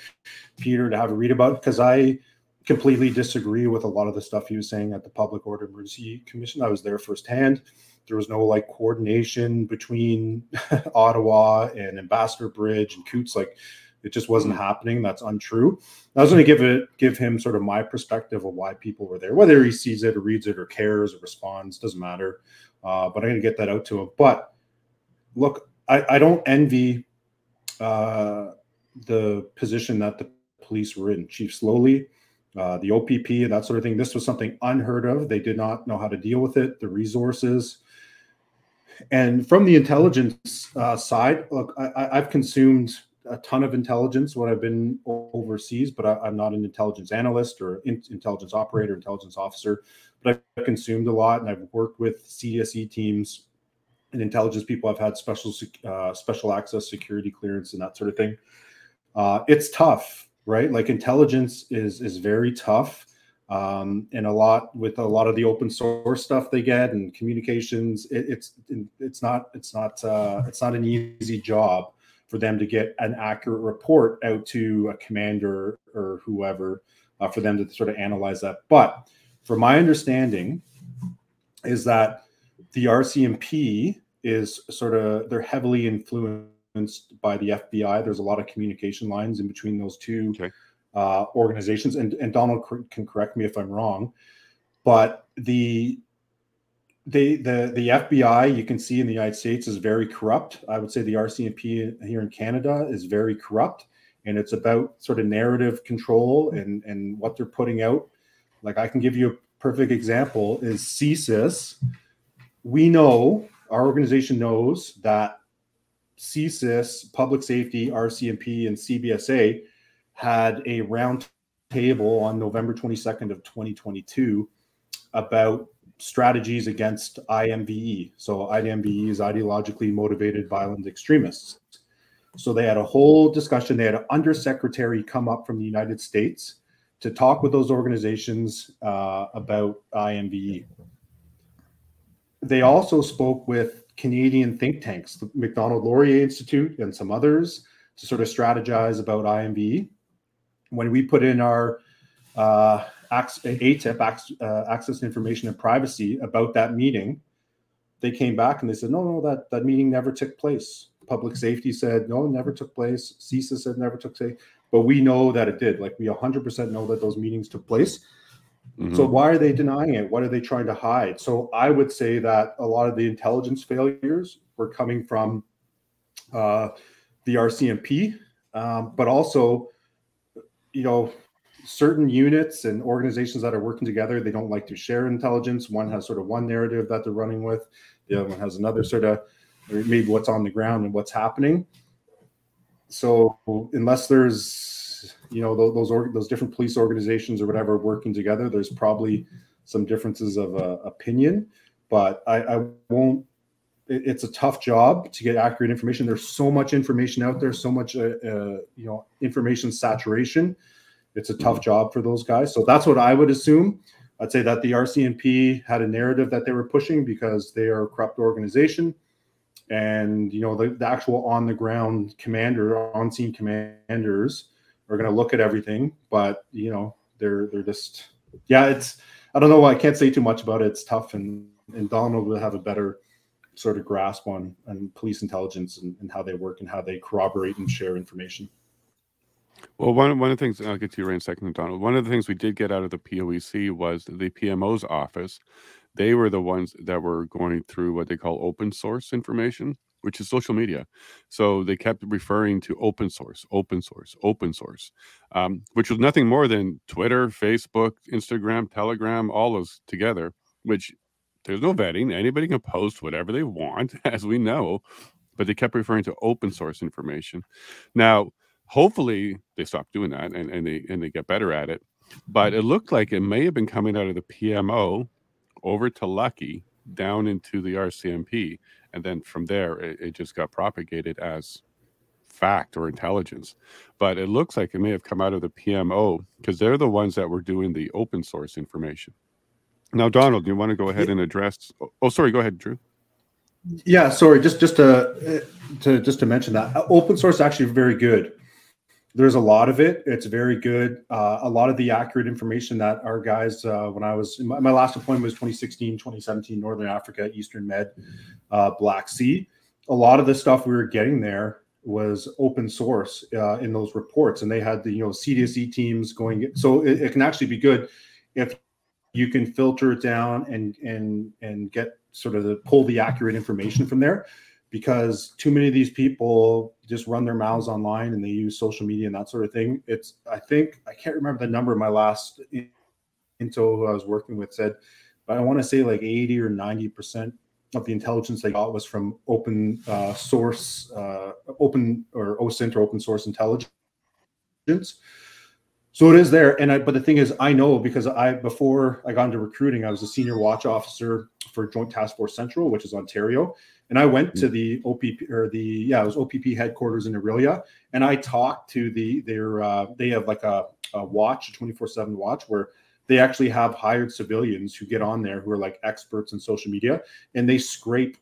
Peter to have a read about because I completely disagree with a lot of the stuff he was saying at the Public Order Emergency Commission. I was there firsthand. There was no like coordination between Ottawa and Ambassador Bridge and Coutts. Like it just wasn't mm. happening. That's untrue. I was going to give it give him sort of my perspective of why people were there, whether he sees it or reads it or cares or responds, doesn't matter. Uh, but I'm going to get that out to him. But look, I, I don't envy uh, the position that the police were in. Chief Sloly, uh, the OPP, and that sort of thing. This was something unheard of. They did not know how to deal with it. The resources, and from the intelligence uh, side, look, I, have consumed a ton of intelligence when I've been overseas, but I, am not an intelligence analyst or in, intelligence operator, intelligence officer. But I've consumed a lot, and I've worked with CDSE teams and intelligence people. I've had special uh, special access security clearance and that sort of thing. Uh, it's tough, right? Like intelligence is is very tough um, and a lot with a lot of the open source stuff they get and communications it, it's it's not it's not uh, it's not an easy job for them to get an accurate report out to a commander or whoever uh, for them to sort of analyze that. But from my understanding is that the rcmp is sort of they're heavily influenced by the fbi there's a lot of communication lines in between those two okay uh, organizations, and, and Donald can correct me if I'm wrong, but the they the the FBI you can see in the United States is very corrupt. I would say the RCMP here in Canada is very corrupt, and it's about sort of narrative control and and what they're putting out. Like I can give you a perfect example is CSIS. We know our organization knows that CSIS, public safety, RCMP, and CBSA had a round table on November 22nd of 2022 about strategies against IMVE. So IMVE is ideologically motivated violent extremists. So they had a whole discussion. They had an undersecretary come up from the United States to talk with those organizations uh, about IMVE. They also spoke with Canadian think tanks, the Macdonald Laurier Institute and some others, to sort of strategize about IMVE when we put in our uh, ATIP, uh, access information and privacy, about that meeting, they came back and they said, no, no, that, that meeting never took place. Public safety said, no, never took place. CSIS said never took place. But we know that it did. Like we 100% know that those meetings took place. Mm-hmm. So why are they denying it? What are they trying to hide? So I would say that a lot of the intelligence failures were coming from uh, the RCMP, um, but also you know, certain units and organizations that are working together, they don't like to share intelligence. One has sort of one narrative that they're running with, the other one has another sort of maybe what's on the ground and what's happening. So unless there's you know those those, different police organizations or whatever working together, there's probably some differences of uh, opinion. But I, I won't it's a tough job to get accurate information. There's so much information out there, so much uh, uh, you know information saturation. It's a tough job for those guys. So that's what I would assume. I'd say that the RCMP had a narrative that they were pushing because they are a corrupt organization, and you know the, the actual on the ground commander, on scene commanders are going to look at everything, but you know they're they're just yeah. It's I don't know. I can't say too much about it. It's tough, and and Donald will have a better sort of grasp on on police intelligence and, and how they work and how they corroborate and share information. Well, one one of the things I'll get to you right in a second, Donald. One of the things we did get out of the POEC was the PMO's office. They were the ones that were going through what they call open source information, which is social media. So they kept referring to open source, open source, open source, um, which was nothing more than Twitter, Facebook, Instagram, Telegram, all those together. Which there's no vetting. Anybody can post whatever they want, as we know. But they kept referring to open source information. Now hopefully they stop doing that and, and they and they get better at it but it looked like it may have been coming out of the pmo over to Lucki down into the rcmp and then from there it, it just got propagated as fact or intelligence but it looks like it may have come out of the pmo because they're the ones that were doing the open source information now donald do you want to go ahead and address oh, oh sorry go ahead drew yeah sorry just just to to just to mention that open source is actually very good there's a lot of it. It's very good. Uh, a lot of the accurate information that our guys, uh, when I was my, my, last appointment was 2016, 2017, Northern Africa, Eastern Med, uh, Black Sea. A lot of the stuff we were getting there was open source uh, in those reports, and they had the you know CDSE teams going. So it, it can actually be good if you can filter it down and and and get sort of the pull the accurate information from there because too many of these people just run their mouths online and they use social media and that sort of thing. It's I think I can't remember the number my last into who I was working with said, but I want to say like 80 or 90 percent of the intelligence they got was from open uh, source, uh, open or OSINT or open source intelligence. So it is there, and I, but the thing is, I know because I before I got into recruiting, I was a senior watch officer for Joint Task Force Central, which is Ontario, and I went to mm. the OPP or the yeah, it was OPP headquarters in Orillia, and I talked to the their uh, they have like a, a watch, a twenty four seven watch where they actually have hired civilians who get on there who are like experts in social media, and they scrape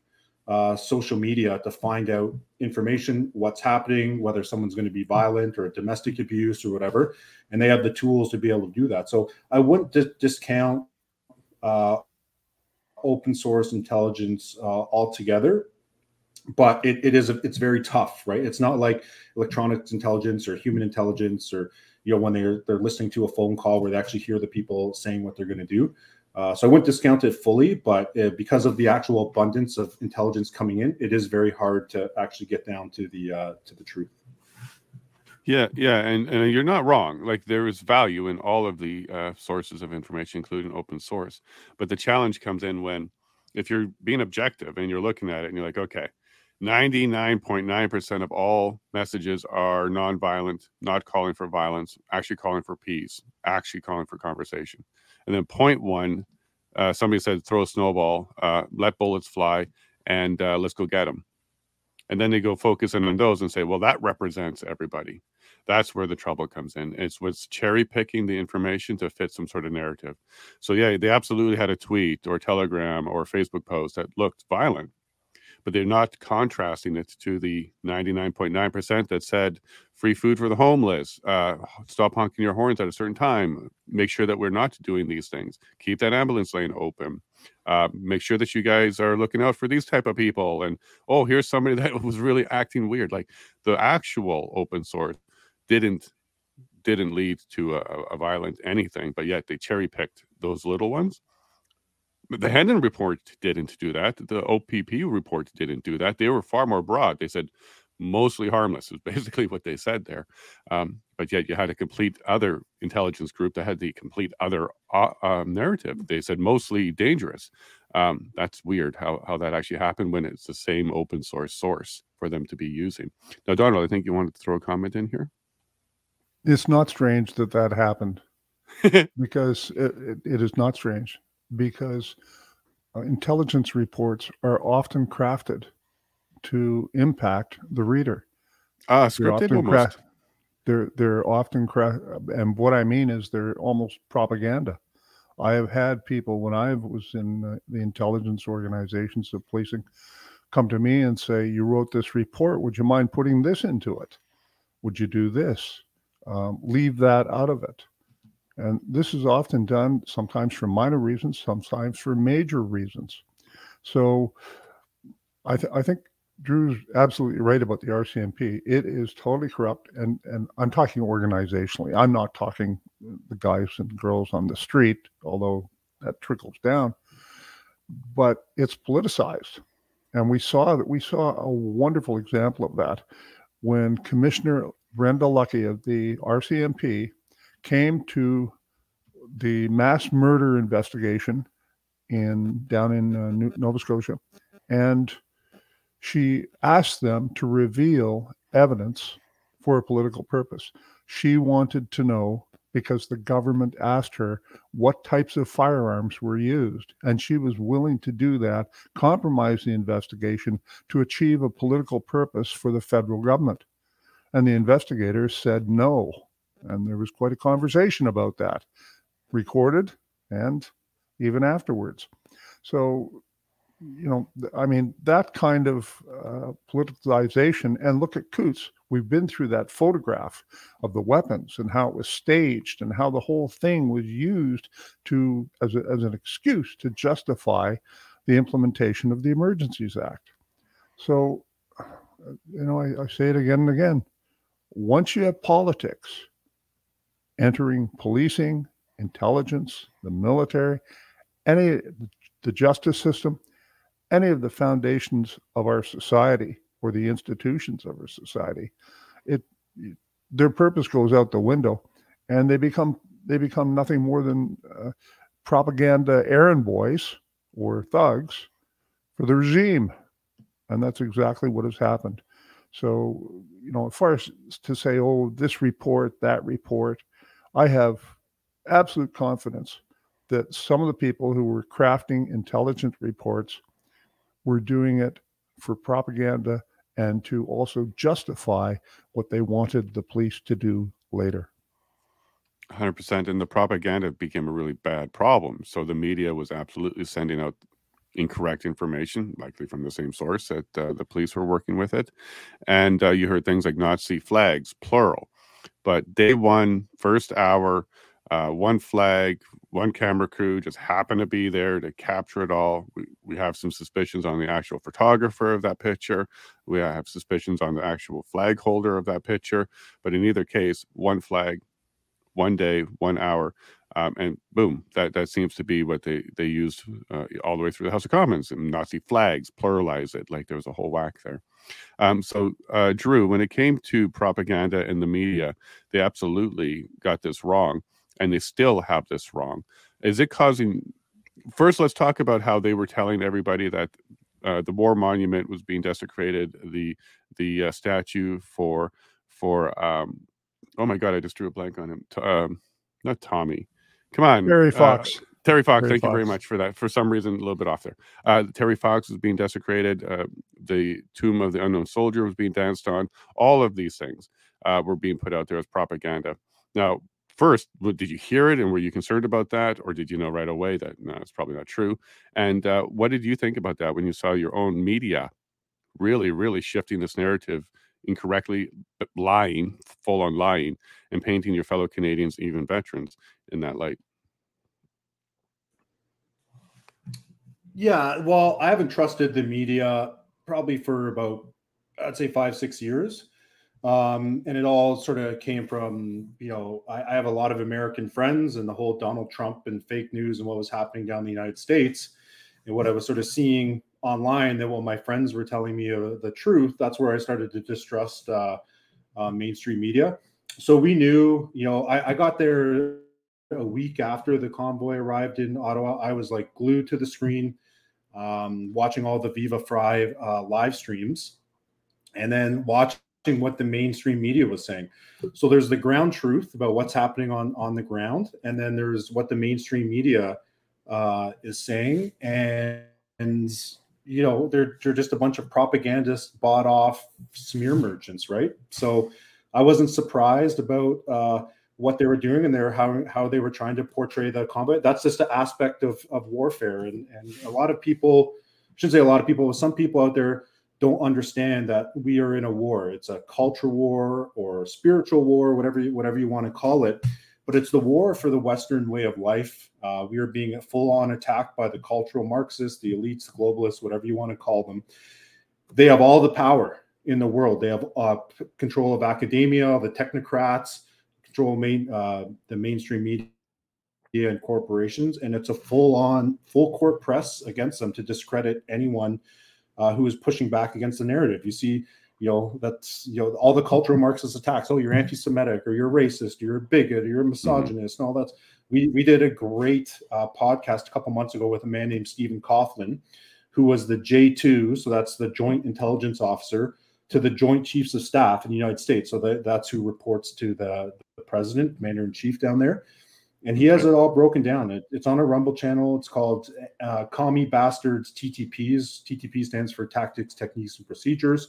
uh, social media to find out information, what's happening, whether someone's going to be violent or domestic abuse or whatever, and they have the tools to be able to do that. So I wouldn't dis- discount. Uh, open source intelligence uh, altogether but it, it is a, it's very tough right it's not like electronics intelligence or human intelligence or you know when they're they're listening to a phone call where they actually hear the people saying what they're going to do uh, so i wouldn't discount it fully but uh, because of the actual abundance of intelligence coming in it is very hard to actually get down to the uh, to the truth yeah, yeah, and and you're not wrong. Like there is value in all of the uh, sources of information, including open source. But the challenge comes in when, if you're being objective and you're looking at it and you're like, okay, 99.9% of all messages are nonviolent, not calling for violence, actually calling for peace, actually calling for conversation. And then point one, uh, somebody said, throw a snowball, uh, let bullets fly, and uh, let's go get them. And then they go focus in on those and say, well, that represents everybody that's where the trouble comes in. It's what's cherry picking the information to fit some sort of narrative. So yeah, they absolutely had a tweet or telegram or Facebook post that looked violent, but they're not contrasting it to the 99.9% that said free food for the homeless, uh, stop honking your horns at a certain time, make sure that we're not doing these things, keep that ambulance lane open. Uh, make sure that you guys are looking out for these type of people and oh here's somebody that was really acting weird like the actual open source didn't didn't lead to a, a violent anything, but yet they cherry picked those little ones. The Hendon report didn't do that. The OPP report didn't do that. They were far more broad. They said mostly harmless is basically what they said there. Um, but yet you had a complete other intelligence group that had the complete other uh, uh, narrative. They said mostly dangerous. Um, that's weird how, how that actually happened when it's the same open source source for them to be using. Now, Donald, I think you wanted to throw a comment in here. It's not strange that that happened because it, it, it is not strange because uh, intelligence reports are often crafted to impact the reader. Ah, They're scripted often almost. cra- they're they're often cra- and what I mean is they're almost propaganda. I have had people when I was in uh, the intelligence organizations of policing come to me and say, "You wrote this report. Would you mind putting this into it? Would you do this? Um, leave that out of it." And this is often done sometimes for minor reasons, sometimes for major reasons. So, I, th- I think Drew's absolutely right about the RCMP. It is totally corrupt, and and I'm talking organizationally. I'm not talking the guys and girls on the street, although that trickles down. But it's politicized, and we saw that we saw a wonderful example of that when Commissioner Brenda Lucki of the RCMP came to the mass murder investigation in down in uh, New, Nova Scotia, and she asked them to reveal evidence for a political purpose. She wanted to know because the government asked her what types of firearms were used, and she was willing to do that, compromise the investigation to achieve a political purpose for the federal government. And the investigators said no. And there was quite a conversation about that, recorded and even afterwards. So you know, I mean, that kind of uh, politicization. And look at Coutts. We've been through that photograph of the weapons and how it was staged and how the whole thing was used to as, a, as an excuse to justify the implementation of the Emergencies Act. So, you know, I, I say it again and again. Once you have politics entering policing, intelligence, the military, any the justice system, any of the foundations of our society or the institutions of our society, it their purpose goes out the window, and they become they become nothing more than uh, propaganda errand boys or thugs for the regime, and that's exactly what has happened. So, you know, as far as to say, oh, this report, that report, I have absolute confidence that some of the people who were crafting intelligent reports were doing it for propaganda and to also justify what they wanted the police to do later. 100% and the propaganda became a really bad problem. So the media was absolutely sending out incorrect information likely from the same source that uh, the police were working with it. And uh, you heard things like nazi flags plural but day one first hour uh, one flag one camera crew just happened to be there to capture it all we, we have some suspicions on the actual photographer of that picture we have suspicions on the actual flag holder of that picture but in either case one flag one day, one hour, um, and boom, that that seems to be what they they used uh, all the way through the House of Commons. And Nazi flags, pluralize it, like there was a whole whack there. Um, so, uh, Drew, when it came to propaganda in the media, they absolutely got this wrong, and they still have this wrong. Is it causing? First, let's talk about how they were telling everybody that uh, the war monument was being desecrated, the the uh, statue for for um, oh my god, I just drew a blank on him. T- um, not Tommy. Come on, Terry uh, Fox. Terry Fox. Terry thank you very much for that. For some reason, a little bit off there. Uh, Terry Fox was being desecrated. Uh, the tomb of the unknown soldier was being danced on. All of these things uh, were being put out there as propaganda. Now, first, did you hear it, and were you concerned about that, or did you know right away that no, it's probably not true? And uh, what did you think about that when you saw your own media really, really shifting this narrative incorrectly, lying, full on lying, and painting your fellow Canadians, even veterans, in that light? Yeah, well, I haven't trusted the media probably for about I'd say five, six years. Um, and it all sort of came from, you know, I, I have a lot of American friends and the whole Donald Trump and fake news and what was happening down in the United States. And what I was sort of seeing online that what my friends were telling me of the truth, that's where I started to distrust uh, uh, mainstream media. So we knew, you know, I, I got there a week after the convoy arrived in Ottawa. I was like glued to the screen, um, watching all the Viva Frei uh, live streams, and then watching what the mainstream media was saying. So there's the ground truth about what's happening on on the ground, and then there's what the mainstream media uh, is saying, and, and you know they're they're just a bunch of propagandists bought off smear merchants, right? So I wasn't surprised about uh, what they were doing and how how they were trying to portray the combat. That's just an aspect of of warfare, and and a lot of people I shouldn't say a lot of people, but some people out there don't understand that we are in a war. It's a culture war or spiritual war, whatever you, whatever you want to call it. But it's the war for the Western way of life. Uh, we are being full on attacked by the cultural Marxists, the elites, the globalists, whatever you want to call them. They have all the power in the world. They have uh, control of academia, the technocrats, control main uh, the mainstream media and corporations, and it's a full on full court press against them to discredit anyone uh, who is pushing back against the narrative. You see, you know, that's you know all the cultural Marxist attacks. Oh, you're anti-Semitic, or you're racist, or you're a bigot, or you're a misogynist, mm-hmm. and all that. We we did a great uh, podcast a couple months ago with a man named Stephen Coughlin, who was the J2, so that's the Joint Intelligence Officer to the Joint Chiefs of Staff in the United States. So that, that's who reports to the president, commander in chief down there and he has it all broken down. It, it's on a Rumble channel. It's called uh, Commie Bastards TTPs. TTP stands for Tactics, Techniques, and Procedures.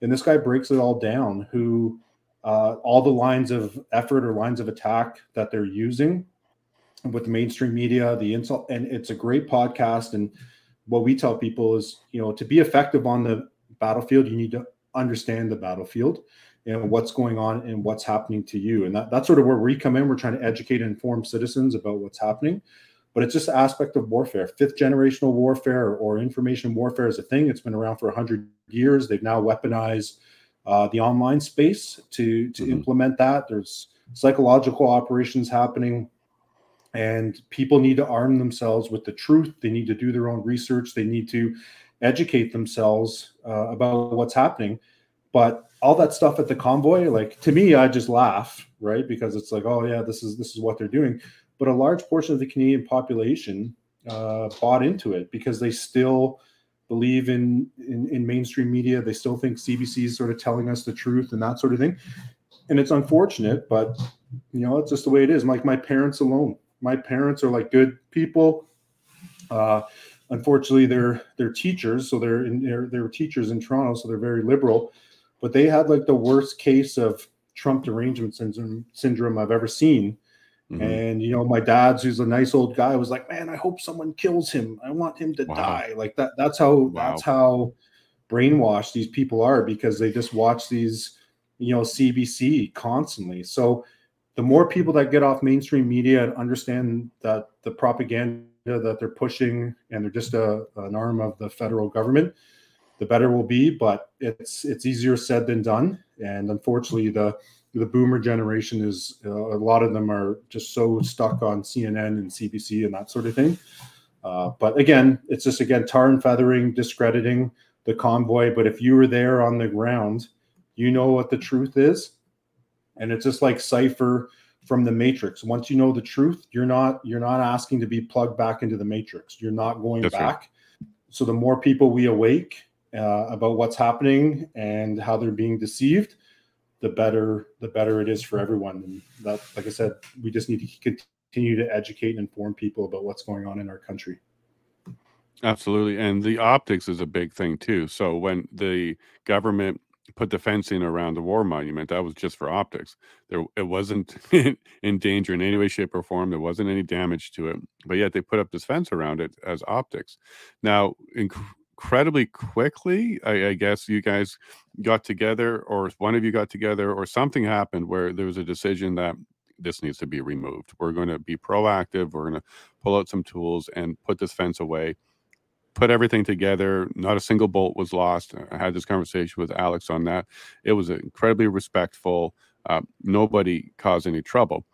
And this guy breaks it all down. Who uh, all the lines of effort or lines of attack that they're using with the mainstream media, the insult, and it's a great podcast. And what we tell people is, you know, to be effective on the battlefield, you need to understand the battlefield and what's going on and what's happening to you. And that, that's sort of where we come in. We're trying to educate and inform citizens about what's happening. But it's just an aspect of warfare. Fifth generational warfare or information warfare is a thing. It's been around for 100 years. They've now weaponized uh, the online space to, to mm-hmm. implement that. There's psychological operations happening. And people need to arm themselves with the truth. They need to do their own research. They need to educate themselves uh, about what's happening. But all that stuff at the convoy, like to me, I just laugh, right? Because it's like, oh yeah, this is this is what they're doing. But a large portion of the Canadian population uh, bought into it because they still believe in, in in mainstream media. They still think CBC is sort of telling us the truth and that sort of thing. And it's unfortunate, but you know, it's just the way it is. Like my parents alone. My parents are like good people. Uh, unfortunately, they're they're teachers, so they're in, they're, they're teachers in Toronto, so they're very liberal but they had like the worst case of Trump derangement syndrome, syndrome I've ever seen. Mm-hmm. And you know, my dad's who's a nice old guy was like, "Man, I hope someone kills him. I want him to wow. die." Like that. That's how. Wow. That's how brainwashed these people are because they just watch these, you know, CBC constantly. So the more people that get off mainstream media and understand that the propaganda that they're pushing and they're just a, an arm of the federal government, the better will be. But it's it's easier said than done, and unfortunately, the the boomer generation is uh, a lot of them are just so stuck on CNN and CBC and that sort of thing. Uh, but again, it's just again tar and feathering, discrediting the convoy. But if you were there on the ground, you know what the truth is, and it's just like Cypher from the Matrix. Once you know the truth, you're not you're not asking to be plugged back into the Matrix. You're not going That's back. Right. So the more people we awake uh, about what's happening and how they're being deceived, the better the better it is for everyone. And that, like I said, we just need to continue to educate and inform people about what's going on in our country. Absolutely, and the optics is a big thing too. So when the government put the fencing around the war monument, that was just for optics. There, it wasn't in danger in any way, shape, or form. There wasn't any damage to it, but yet they put up this fence around it as optics. Now, inc- incredibly quickly. I, I, guess you guys got together, or one of you got together, or something happened where there was a decision that this needs to be removed. We're going to be proactive. We're going to pull out some tools and put this fence away. Put everything together. Not a single bolt was lost. I had this conversation with Alex on that. It was incredibly respectful. Uh, nobody caused any trouble.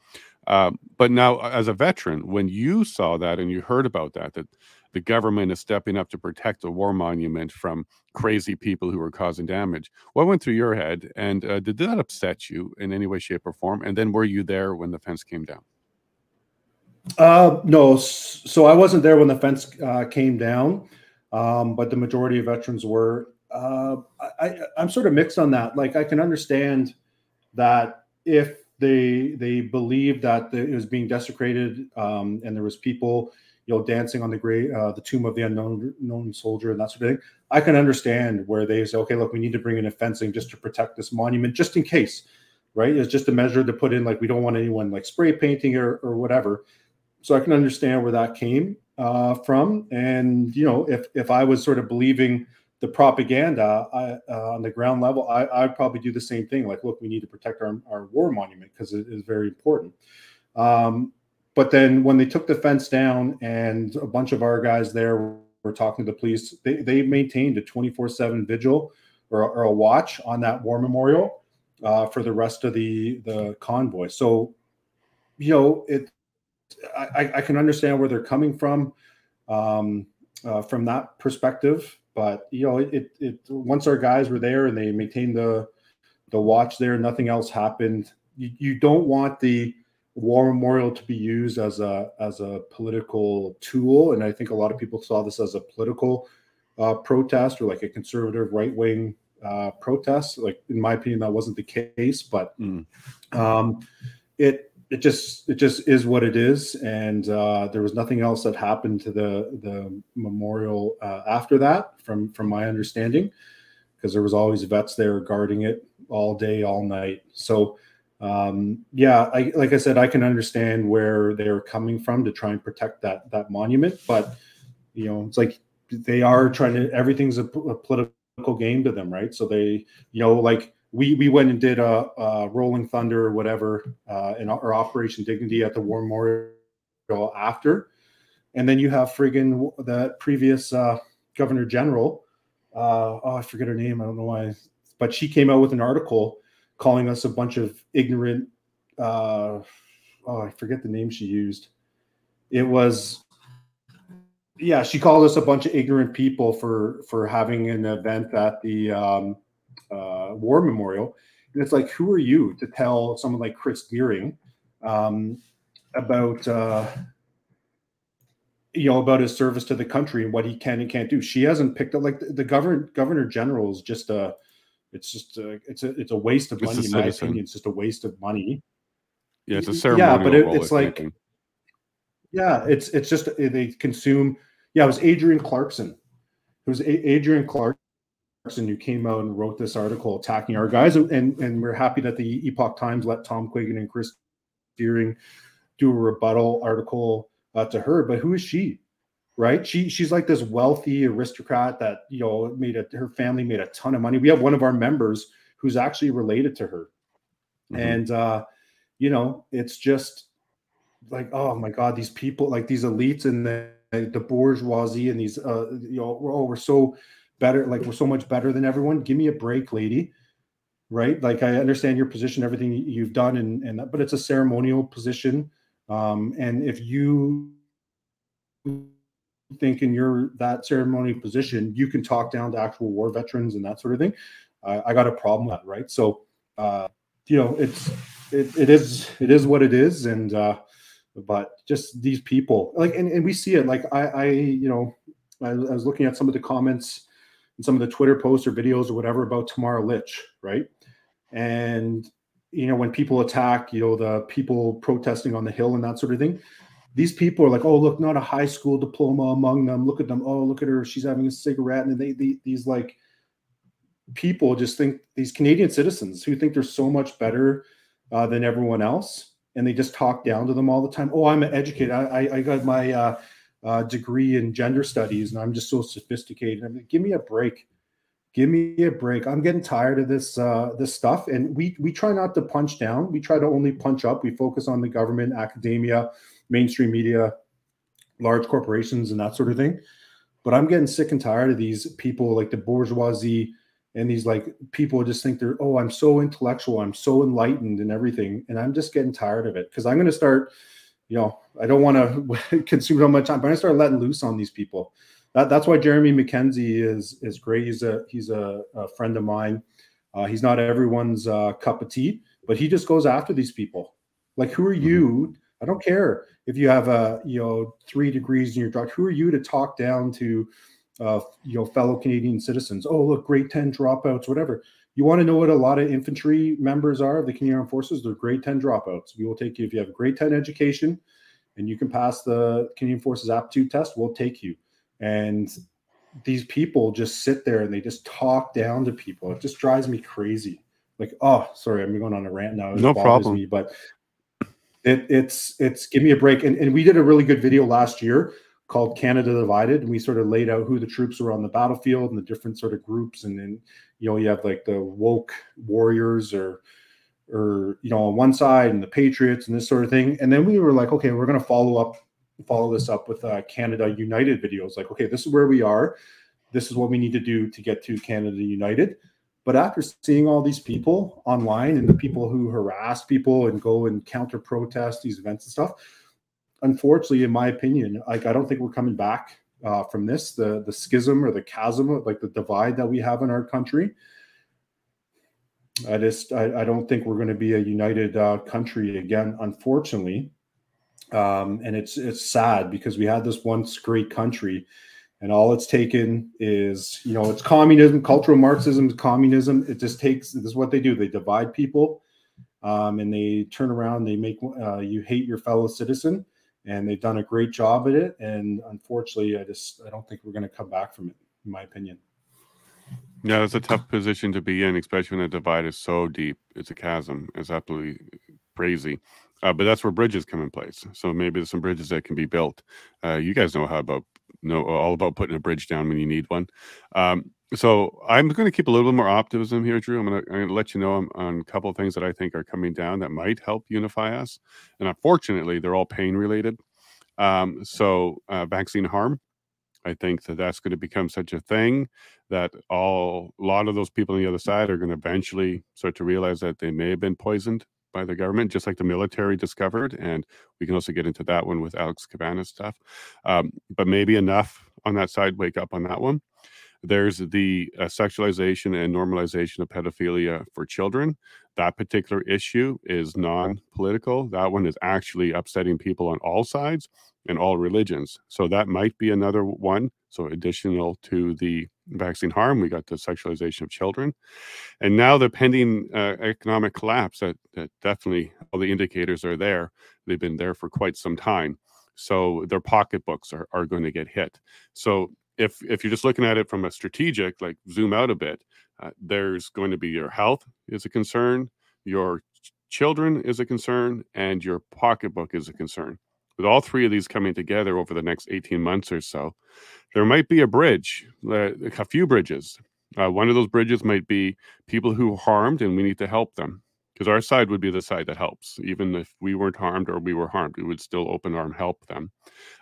Uh, but now, as a veteran, when you saw that and you heard about that, that the government is stepping up to protect the war monument from crazy people who are causing damage. What went through your head, and uh, did that upset you in any way, shape, or form? And then were you there when the fence came down? Uh, no, so I wasn't there when the fence uh, came down, um, but the majority of veterans were. Uh, I, I'm sort of mixed on that. Like I can understand that if they they believe that it was being desecrated um, and there was people you know, dancing on the great, uh, the tomb of the unknown known soldier and that sort of thing. I can understand where they say, okay, look, we need to bring in a fencing just to protect this monument, just in case, right? It's just a measure to put in, like we don't want anyone like spray painting or or whatever. So I can understand where that came uh, from, and you know, if if I was sort of believing the propaganda I, uh, on the ground level, I, I'd probably do the same thing. Like, look, we need to protect our, our war monument because it is very important. Um, but then when they took the fence down and a bunch of our guys there were talking to the police, they, they maintained a 24 7 vigil or, or, a watch on that war memorial uh, for the rest of the, the convoy. So, you know, it, I, I can understand where they're coming from um, uh, from that perspective. But, you know, it, it, once our guys were there and they maintained the, the watch there, nothing else happened. You, you don't want the, war memorial to be used as a as a political tool. And i think a lot of people saw this as a political uh, protest or like a conservative right wing uh, protest. Like in my opinion that wasn't the case but mm. um, it it just it just is what it is. And uh, there was nothing else that happened to the the memorial uh, after that from from my understanding because there was always vets there guarding it all day all night. So um, yeah, I, like I said, I can understand where they're coming from to try and protect that that monument, but you know, it's like they are trying to. Everything's a, a political game to them, right? So they, you know, like we we went and did a, a Rolling Thunder or whatever uh, in our Operation Dignity at the War Memorial after, and then you have friggin' the previous uh, Governor General. Uh, oh, I forget her name. I don't know why, but she came out with an article calling us a bunch of ignorant uh, oh i forget the name she used. It was yeah she called us a bunch of ignorant people for for having an event at the um, uh, war memorial. And it's like who are you to tell someone like chris deering um, about uh, you know about his service to the country and what he can and can't do? She hasn't picked up like the, the governor governor general is just a it's just a, it's a it's a waste of money in my opinion. It's just a waste of money. Yeah, it's a ceremonial. Yeah, but it, it's like thinking. yeah, it's it's just they consume. Yeah, it was Adrienne Clarkson. It was a- Adrienne Clarkson who came out and wrote this article attacking our guys, and and we're happy that the Epoch Times let Tom Quiggin and Chris Deering do a rebuttal article uh, to her. But who is she? Right? She she's like this wealthy aristocrat that you know made a her family made a ton of money. We have one of our members who's actually related to her, mm-hmm. and uh, you know it's just like oh my god, these people like these elites and the the bourgeoisie and these uh, you know oh we're so better like we're so much better than everyone. Give me a break, lady. Right, like I understand your position, everything you've done, and and but it's a ceremonial position, um, and if you think in your that ceremony position, you can talk down to actual war veterans and that sort of thing. Uh, I got a problem with that, right? So, uh, you know, it's it, it is it is what it is, and uh, but just these people, like, and, and we see it. Like, I, I you know, I, I was looking at some of the comments and some of the Twitter posts or videos or whatever about Tamara Lich, right? And you know, when people attack, you know, the people protesting on the hill and that sort of thing, these people are like, oh, look, not a high school diploma among them. Look at them. Oh, look at her. She's having a cigarette. And they, they these like people just think these Canadian citizens who think they're so much better uh, than everyone else. And they just talk down to them all the time. Oh, I'm educated. I, I got my uh, uh, degree in gender studies and I'm just so sophisticated. I mean, give me a break. Give me a break. I'm getting tired of this uh, this stuff. And we we try not to punch down. We try to only punch up. We focus on the government, academia, mainstream media, large corporations, and that sort of thing. But I'm getting sick and tired of these people like the bourgeoisie and these like people just think they're oh I'm so intellectual, I'm so enlightened and everything, and I'm just getting tired of it because I'm going to start. You know, I don't want to consume so much time, but to start letting loose on these people. That, that's why Jeremy MacKenzie is is great. He's a he's a, a friend of mine. Uh, he's not everyone's uh, cup of tea, but he just goes after these people. Like, who are mm-hmm. I don't care if you have a you know three degrees in your doctorate. Who are you to talk down to uh, you know fellow Canadian citizens? Oh, look, grade ten dropouts, whatever. You want to know what a lot of infantry members are of the Canadian Armed Forces? They're grade ten dropouts. We will take you if you have a grade ten education and you can pass the Canadian Forces aptitude test, we'll take you. And these people just sit there and they just talk down to people. It just drives me crazy. Like, oh, sorry, I'm going on a rant now. It no problem. Me, but it, it's it's give me a break. And, and we did a really good video last year called Canada Divided, and we sort of laid out who the troops were on the battlefield and the different sort of groups. And then you know you have like the woke warriors or or you know on one side and the Patriots and this sort of thing. And then we were like, okay, we're going to follow up follow this up with uh, Canada United videos. Like, okay, this is where we are. This is what we need to do to get to Canada United. But after seeing all these people online and the people who harass people and go and counter protest these events and stuff, unfortunately, in my opinion, like I don't think we're coming back uh, from this. The the schism or the chasm, like the divide that we have in our country. I just I, I don't think we're going to be a united uh, country again, unfortunately. Um, and it's it's sad because we had this once great country and all it's taken is you know it's communism cultural marxism communism. It just takes this is what they do. They divide people um, and they turn around they make uh, you hate your fellow citizen. And they've done a great job at it. And unfortunately i just i don't think we're going to come back from it in my opinion. Yeah it's a tough position to be in especially when the divide is so deep. It's a chasm. It's absolutely crazy. Uh, but that's where bridges come in place. So maybe there's some bridges that can be built. Uh, you guys know how about know all about putting a bridge down when you need one. Um, so I'm going to keep a little bit more optimism here, Drew. I'm going to, I'm going to let you know on, on, a couple of things that I think are coming down that might help unify us. And unfortunately, they're all pain related. Um, so uh, vaccine harm, I think that that's going to become such a thing that all a lot of those people on the other side are going to eventually start to realize that they may have been poisoned by the government, just like the military discovered. And we can also get into that one with Alex Cabanas stuff. Um, but maybe enough on that side, wake up on that one. There's the uh, sexualization and normalization of pedophilia for children. That particular issue is non political. That one is actually upsetting people on all sides and all religions. So that might be another one. So, additional to the vaccine harm, we got the sexualization of children. And now the pending uh, economic collapse that, that definitely all the indicators are there. They've been there for quite some time. So, their pocketbooks are, are going to get hit. So, if if you're just looking at it from a strategic, like zoom out a bit, uh, there's going to be your health is a concern, your children is a concern, and your pocketbook is a concern. With all three of these coming together over the next 18 months or so, there might be a bridge, a few bridges. Uh, one of those bridges might be people who harmed, and we need to help them because our side would be the side that helps. Even if we weren't harmed or we were harmed, we would still open arm help them.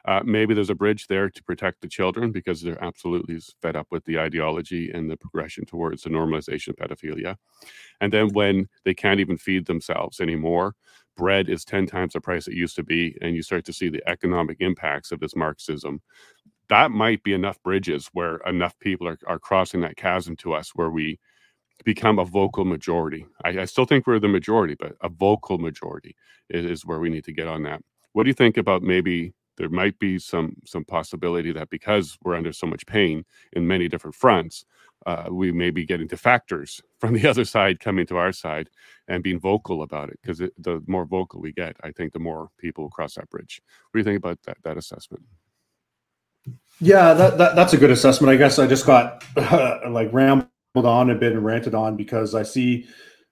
Uh, maybe there's a bridge there to protect the children because they're absolutely fed up with the ideology and the progression towards the normalization of pedophilia. And then when they can't even feed themselves anymore, bread is 10 times the price it used to be, and you start to see the economic impacts of this Marxism. That might be enough bridges where enough people are, are crossing that chasm to us where we become a vocal majority. I, I, still think we're the majority, but a vocal majority is, is, where we need to get on that. What do you think about maybe there might be some some possibility that because we're under so much pain in many different fronts, uh, we may be getting defectors from the other side coming to our side and being vocal about it. Because the more vocal we get, I think the more people will cross that bridge. What do you think about that that assessment? Yeah, that, that that's a good assessment. I guess I just got uh, like rambled on a bit and ranted on because I see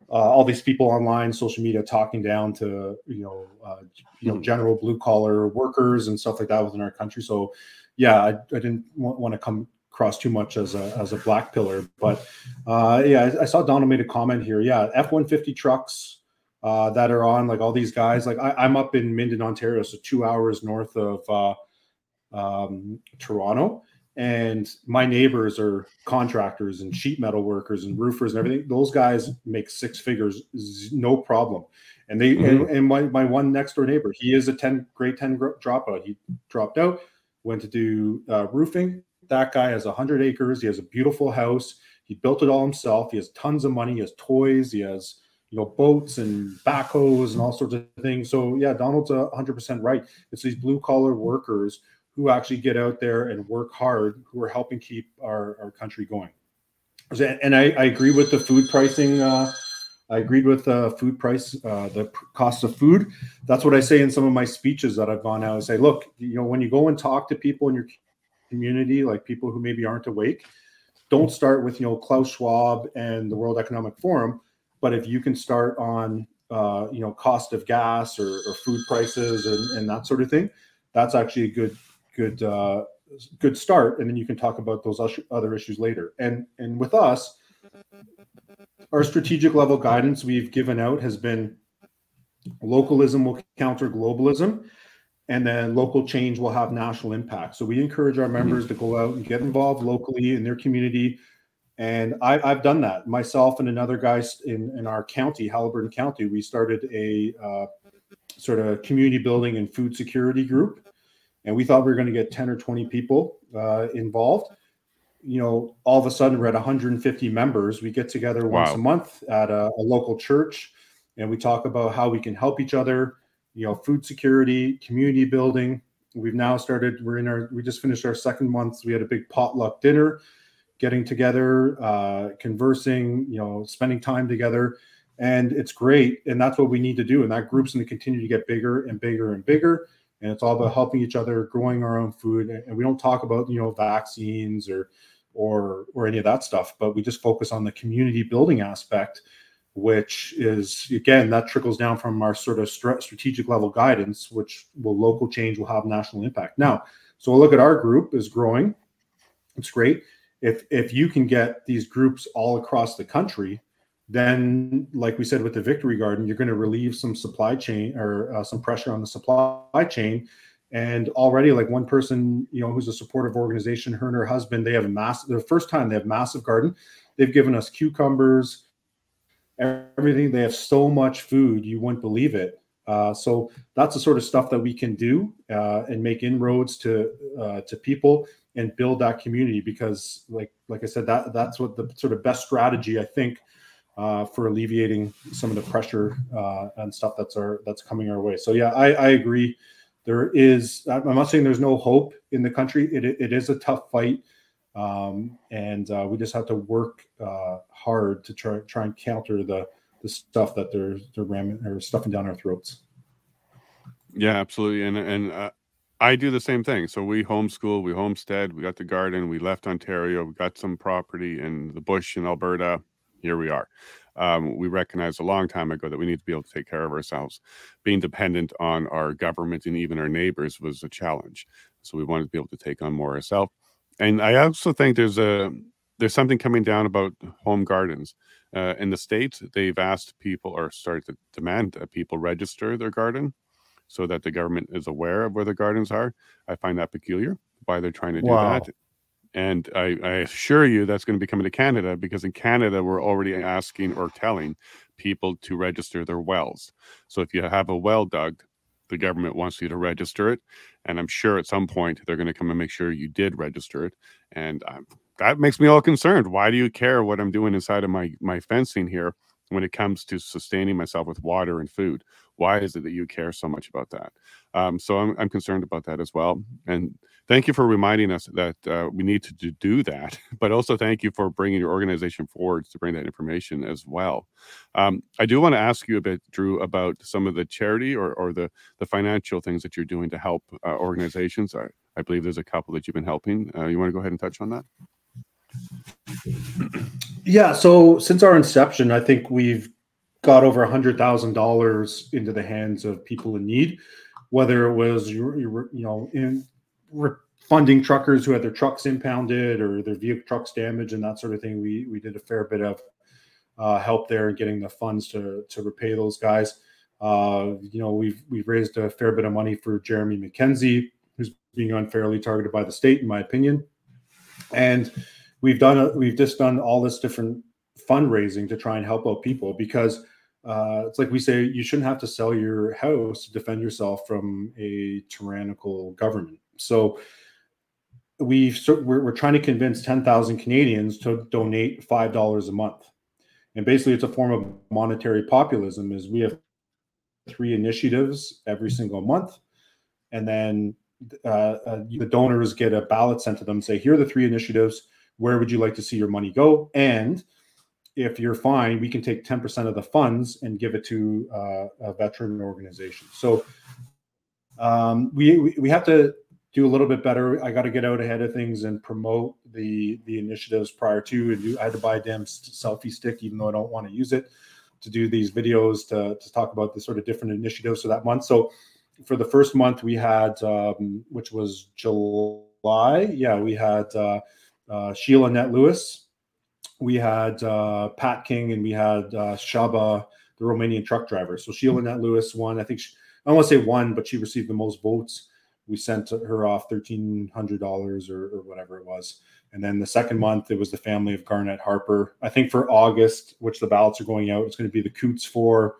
uh, all these people online, social media, talking down to you know, uh, you know, hmm. general blue collar workers and stuff like that within our country. So, yeah, I, I didn't want, want to come across too much as a as a black pillar, but uh, yeah, I, I, saw Donald made a comment here. Yeah, F one fifty trucks uh, that are on like all these guys. Like I, am up in Minden, Ontario, so two hours north of uh, um, Toronto and my neighbors are contractors and sheet metal workers and roofers and everything those guys make six figures no problem and they mm-hmm. and, and, my, my one next door neighbor he is a 10 grade 10 dropout he dropped out went to do uh, roofing that guy has 100 acres he has a beautiful house he built it all himself he has tons of money he has toys he has you know boats and backhoes and all sorts of things so yeah donald's 100% right it's these blue collar workers who actually get out there and work hard, who are helping keep our, our country going. And I, I agree with the food pricing uh, I agreed with uh, food price, uh, the cost of food. That's what I say in some of my speeches that I've gone out. I say, look, you know, when you go and talk to people in your community, like people who maybe aren't awake, don't start with you know Klaus Schwab and the World Economic Forum, but if you can start on uh, you know cost of gas or, or food prices and, and, that sort of thing, that's actually a good good uh, good start, and then you can talk about those other issues later. And and with us, our strategic level guidance we've given out has been localism will counter globalism and then local change will have national impact. So we encourage our mm-hmm. members to go out and get involved locally in their community. And I, have done that myself and another guy in, in our county, Haliburton County. We started a uh, sort of community building and food security group. And we thought we were going to get 10 or 20 people uh, involved. You know, all of a sudden we're at 150 members. We get together once wow. a month at a, a local church and we talk about how we can help each other you know, food security, community building. We've now started, we're in our, we just finished our second month. We had a big potluck dinner, getting together, uh, conversing, you know, spending time together. And it's great. And that's what we need to do. And that group's going to continue to get bigger and bigger and bigger. And it's all about helping each other, growing our own food. And we don't talk about, you know, vaccines or, or, or any of that stuff, but we just focus on the community building aspect which is again that trickles down from our sort of strategic level guidance which will local change will have national impact. Now so we'll look at our group is growing. It's great. If if you can get these groups all across the country then like we said with the victory garden you're going to relieve some supply chain or uh, some pressure on the supply chain. And already like one person you know who's a supportive organization her and her husband they have a massive the first time they have massive garden. They've given us cucumbers everything. They have so much food, you wouldn't believe it. Uh, so that's the sort of stuff that we can do uh, and make inroads to uh, to people and build that community because, like like I said, that that's what the sort of best strategy I think uh, for alleviating some of the pressure uh, and stuff that's our that's coming our way. So yeah, I, I agree. There is. I'm not saying there's no hope in the country. It it is a tough fight. Um, and uh, we just have to work uh, hard to try try and counter the the stuff that they're they're ramming or stuffing down our throats. Yeah, absolutely, and and uh, I do the same thing. So we homeschool, we homestead, we got the garden, we left Ontario, we got some property in the bush in Alberta. Here we are. Um, we recognized a long time ago that we need to be able to take care of ourselves. Being dependent on our government and even our neighbors was a challenge. So we wanted to be able to take on more ourselves and I also think there's a there's something coming down about home gardens. Uh, in the states, they've asked people or started to demand that people register their garden so that the government is aware of where the gardens are. I find that peculiar why they're trying to do wow. that. And I, I, assure you that's going to be coming to Canada because in Canada, we're already asking or telling people to register their wells. So if you have a well dug, the government wants you to register it. And I'm sure at some point they're going to come and make sure you did register it. And um, that makes me all concerned. Why do you care what I'm doing inside of my, my fencing here when it comes to sustaining myself with water and food? Why is it that you care so much about that? Um, so I'm, I'm concerned about that as well. And thank you for reminding us that uh, we need to do that, but also thank you for bringing your organization forward to bring that information as well. Um, I do want to ask you a bit, Drew, about some of the charity or, or the, the financial things that you're doing to help uh, organizations. I, I believe there's a couple that you've been helping. Uh, you want to go ahead and touch on that? Yeah. So since our inception, I think we've got over a hundred thousand dollars into the hands of people in need, whether it was you know in funding truckers who had their trucks impounded or their vehicle trucks damaged and that sort of thing. We we did a fair bit of uh, help there in getting the funds to to repay those guys. Uh, you know, we've we've raised a fair bit of money for Jeremy MacKenzie, who's being unfairly targeted by the state, in my opinion. And we've done a, we've just done all this different fundraising to try and help out people because uh, it's like we say you shouldn't have to sell your house to defend yourself from a tyrannical government. So we we're, we're trying to convince 10,000 Canadians to donate five dollars a month, and basically it's a form of monetary populism. Is we have three initiatives every single month, and then uh, uh, the donors get a ballot sent to them. Say here are the three initiatives. Where would you like to see your money go? And if you're fine, we can take 10% of the funds and give it to uh, a veteran organization. So um, we, we, have to do a little bit better. I got to get out ahead of things and promote the the initiatives prior to. And do, I had to buy a damn selfie stick, even though I don't want to use it, to do these videos to to talk about the sort of different initiatives for that month. So for the first month we had, um, which was July, yeah, we had uh, uh, Sheila Net Lewis, we had uh, Pat King, and we had uh, Shaba, the Romanian truck driver. So Sheila Annette Lewis won. I think she, I don't want to say won, but she received the most votes we sent her off thirteen hundred dollars or, or whatever it was. And then the second month, it was the family of Garnett Harper. I think for August, which the ballots are going out, it's going to be the Coutts for,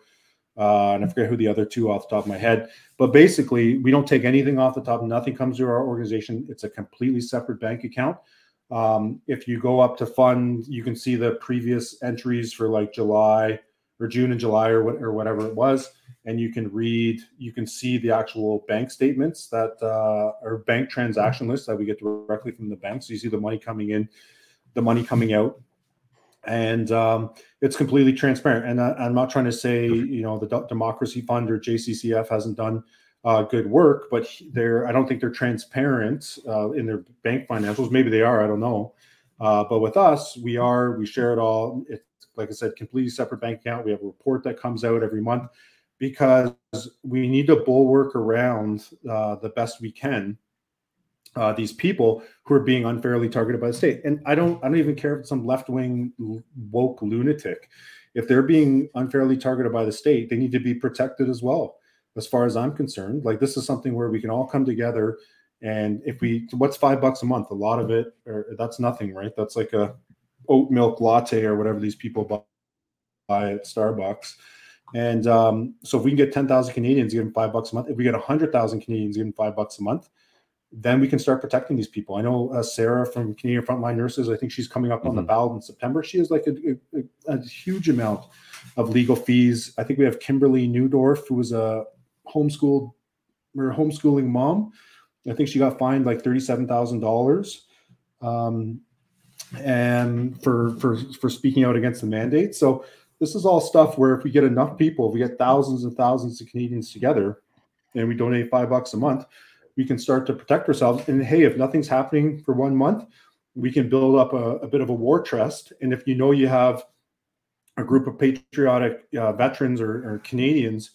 uh, and I forget who the other two off the top of my head. But basically, we don't take anything off the top. Nothing comes to our organization. It's a completely separate bank account. Um, if you go up to fund, you can see the previous entries for like July or June and July or what or whatever it was and you can read, you can see the actual bank statements that uh, or bank transaction lists that we get directly from the bank. So you see the money coming in, the money coming out, and um, it's completely transparent. And I, am not trying to say you know the D- Democracy Fund or JCCF hasn't done uh, good work, but they're I don't think they're transparent uh, in their bank financials. Maybe they are, I don't know. Uh, but with us, we are. We share it all. It's like I said, completely separate bank account. We have a report that comes out every month because we need to bulwark around uh, the best we can uh, these people who are being unfairly targeted by the state. And I don't, I don't even care if it's some left wing woke lunatic. If they're being unfairly targeted by the state, they need to be protected as well. As far as I'm concerned, like this is something where we can all come together. And if we, what's five bucks a month? A lot of it, or that's nothing, right? That's like a oat milk latte or whatever these people buy at Starbucks and um, so if we can get 10,000 Canadians, give them five bucks a month. If we get 100,000 Canadians, them five bucks a month, then we can start protecting these people. I know uh, Sarah from Canadian Frontline Nurses, I think she's coming up mm-hmm. on the mm-hmm. ballot in September. She has like a, a, a, huge amount of legal fees. I think we have Kimberly Newdorf, who was a homeschooled or homeschooling mom. I think she got fined like $37,000. Um, and for, for, for speaking out against the mandate. So this is all stuff where if we get enough people, if we get thousands and thousands of Canadians together and we donate five bucks a month, we can start to protect ourselves. And hey, if nothing's happening for one month, we can build up a, a bit of a war chest. And if you know you have a group of patriotic uh, veterans or, or Canadians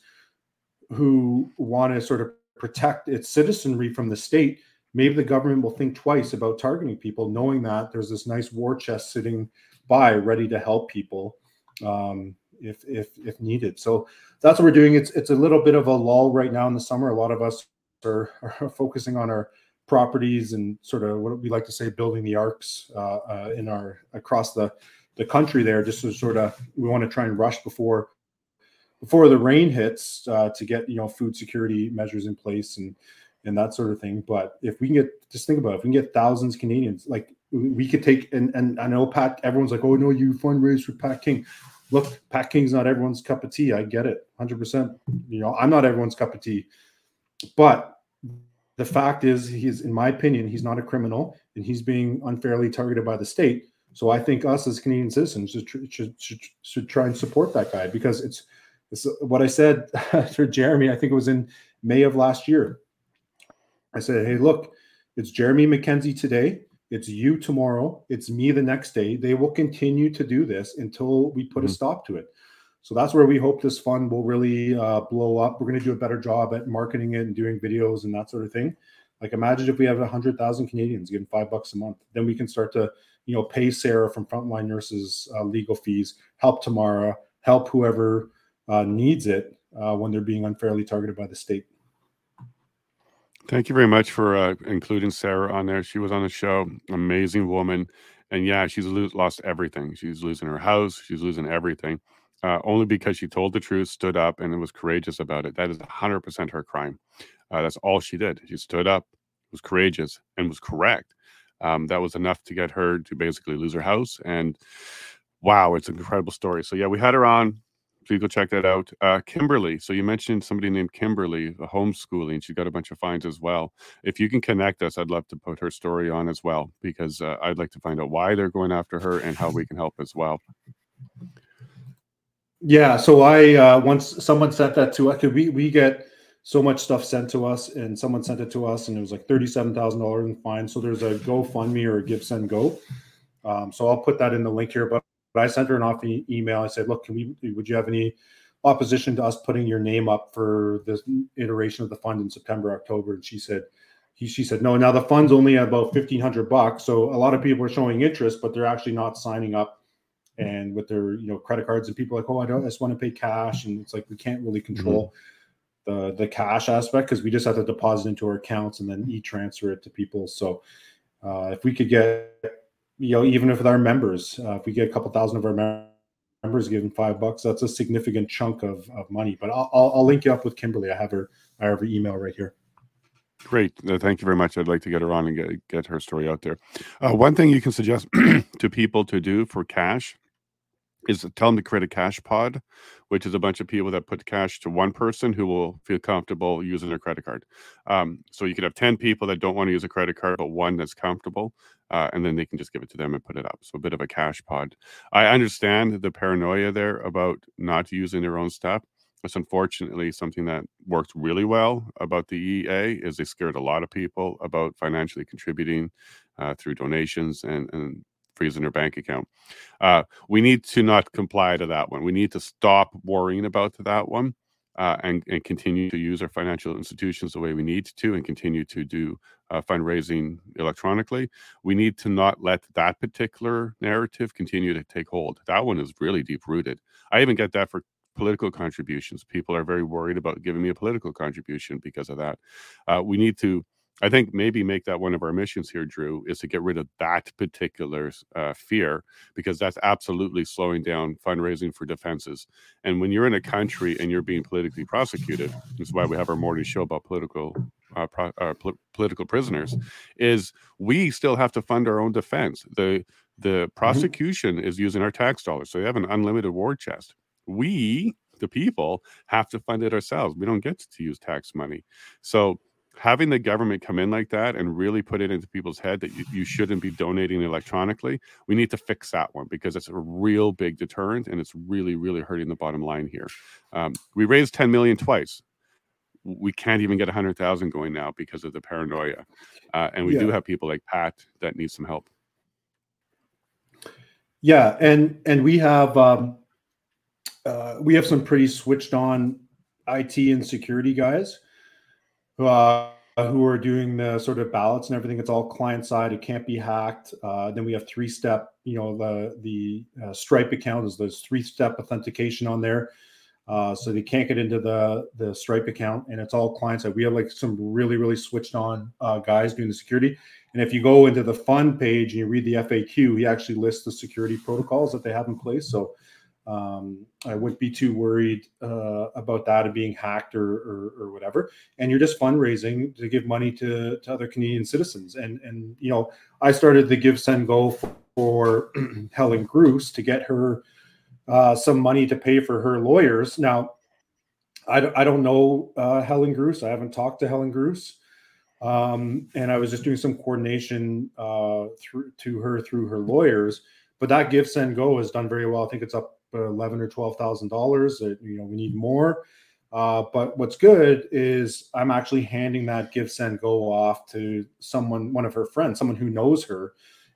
who want to sort of protect its citizenry from the state, maybe the government will think twice about targeting people, knowing that there's this nice war chest sitting by ready to help people um, if if if needed. So that's what we're doing. It's it's a little bit of a lull right now in the summer. A lot of us are, are focusing on our properties and sort of what we like to say building the arcs uh, uh, in our across the the country there just to sort of we want to try and rush before before the rain hits uh, to get you know food security measures in place and and that sort of thing but if we can get just think about it if we can get thousands canadians like we could take and and I know Pat. Everyone's like, oh no, you fundraise for Pat King. Look, Pat King's not everyone's cup of tea. I get it, hundred percent. You know, I'm not everyone's cup of tea, but the fact is, he's in my opinion, he's not a criminal, and he's being unfairly targeted by the state. So I think us as Canadian citizens should should, should, should try and support that guy because it's it's what I said to Jeremy. I think it was in May of last year. I said, hey, look, it's Jeremy MacKenzie today it's you tomorrow. It's me the next day. They will continue to do this until we put mm-hmm. a stop to it. So that's where we hope this fund will really uh, blow up. We're going to do a better job at marketing it and doing videos and that sort of thing. Like imagine if we have a hundred thousand Canadians getting five bucks a month, then we can start to, you know, pay Sarah from Frontline Nurses uh, legal fees, help Tamara, help whoever uh, needs it uh, when they're being unfairly targeted by the state. Thank you very much for uh, including Sarah on there. She was on the show, amazing woman, and yeah, she's lo- lost everything. She's losing her house, she's losing everything, uh, only because she told the truth, stood up, and was courageous about it. That is hundred percent her crime. Uh, that's all she did. She stood up, was courageous, and was correct. Um, that was enough to get her to basically lose her house. And wow, it's an incredible story. So yeah, we had her on please go check that out. Uh, Kimberly. So you mentioned somebody named Kimberly, a homeschooling. She got a bunch of fines as well. If you can connect us, I'd love to put her story on as well because uh, I'd like to find out why they're going after her and how we can help as well. Yeah, so I uh, once someone sent that to us. We we get so much stuff sent to us, and someone sent it to us, and it was like thirty-seven thousand dollars in fines. So there's a GoFundMe or a Give Send Go. Um, so I'll put that in the link here. But, but I sent her an off e- email. I said, look, can we? Would you have any opposition to us putting your name up for this iteration of the fund in September, October? And she said, he, she said, no. Now the fund's only about fifteen hundred bucks, so a lot of people are showing interest, but they're actually not signing up and with their you know credit cards and people are like oh i don't I just want to pay cash and it's like we can't really control the the cash aspect because we just have to deposit into our accounts and then e-transfer it to people so uh, if we could get you know even if our members uh, if we get a couple thousand of our members giving five bucks that's a significant chunk of, of money but I'll, I'll, I'll link you up with kimberly i have her i have her email right here Great. Uh, thank you very much. I'd like to get her on and get, get her story out there. Uh, one thing you can suggest to people to do for cash is tell them to create a cash pod, which is a bunch of people that put cash to one person who will feel comfortable using their credit card. Um, so you could have 10 people that don't want to use a credit card, but one that's comfortable, uh, and then they can just give it to them and put it up. So a bit of a cash pod. I understand the paranoia there about not using their own stuff. It's unfortunately something that worked really well about the EA is they scared a lot of people about financially contributing uh, through donations and, and freezing their bank account. Uh, we need to not comply to that one. We need to stop worrying about that one uh, and, and continue to use our financial institutions the way we need to and continue to do uh, fundraising electronically. We need to not let that particular narrative continue to take hold. That one is really deep rooted. I even get that for political contributions. People are very worried about giving me a political contribution because of that. Uh, we need to I think maybe make that one of our missions here, Drew, is to get rid of that particular uh, fear because that's absolutely slowing down fundraising for defenses. And when you're in a country and you're being politically prosecuted, this is why we have our morning show about political uh, pro, uh, pol- political prisoners, is we still have to fund our own defense. The the Mm-hmm. prosecution is using our tax dollars, so they have an unlimited war chest. We, the people, have to fund it ourselves. We don't get to use tax money, so having the government come in like that and really put it into people's head that you, you shouldn't be donating electronically we need to fix that one because it's a real big deterrent and it's really really hurting the bottom line here. Um, we raised 10 million twice. We can't even get 100000 going now because of the paranoia uh, and we do have people like pat that need some help. Yeah, and and we have um, uh, we have some pretty switched on IT and security guys uh, who are doing the sort of ballots and everything. It's all client side. It can't be hacked. Uh, then we have three step. You know, the the uh, Stripe account is there's three step authentication on there. Uh, so they can't get into the the Stripe account, and it's all client side. We have like some really really switched on uh, guys doing the security. And if you go into the fund page and you read the FAQ, he actually lists the security protocols that they have in place. So um, I wouldn't be too worried uh, about that of being hacked or, or, or whatever. And you're just fundraising to give money to, to other Canadian citizens. And and you know, I started the Give Send Go for Helen Grus to get her uh, some money to pay for her lawyers. Now, I don't, I don't know uh, Helen Grus. I haven't talked to Helen Grus um, and I was just doing some coordination uh, through to her through her lawyers. But that Give Send Go has done very well. I think it's up eleven or twelve thousand dollars. You know, we need more. Uh, but what's good is I'm actually handing that Give Send Go off to someone, one of her friends, someone who knows her,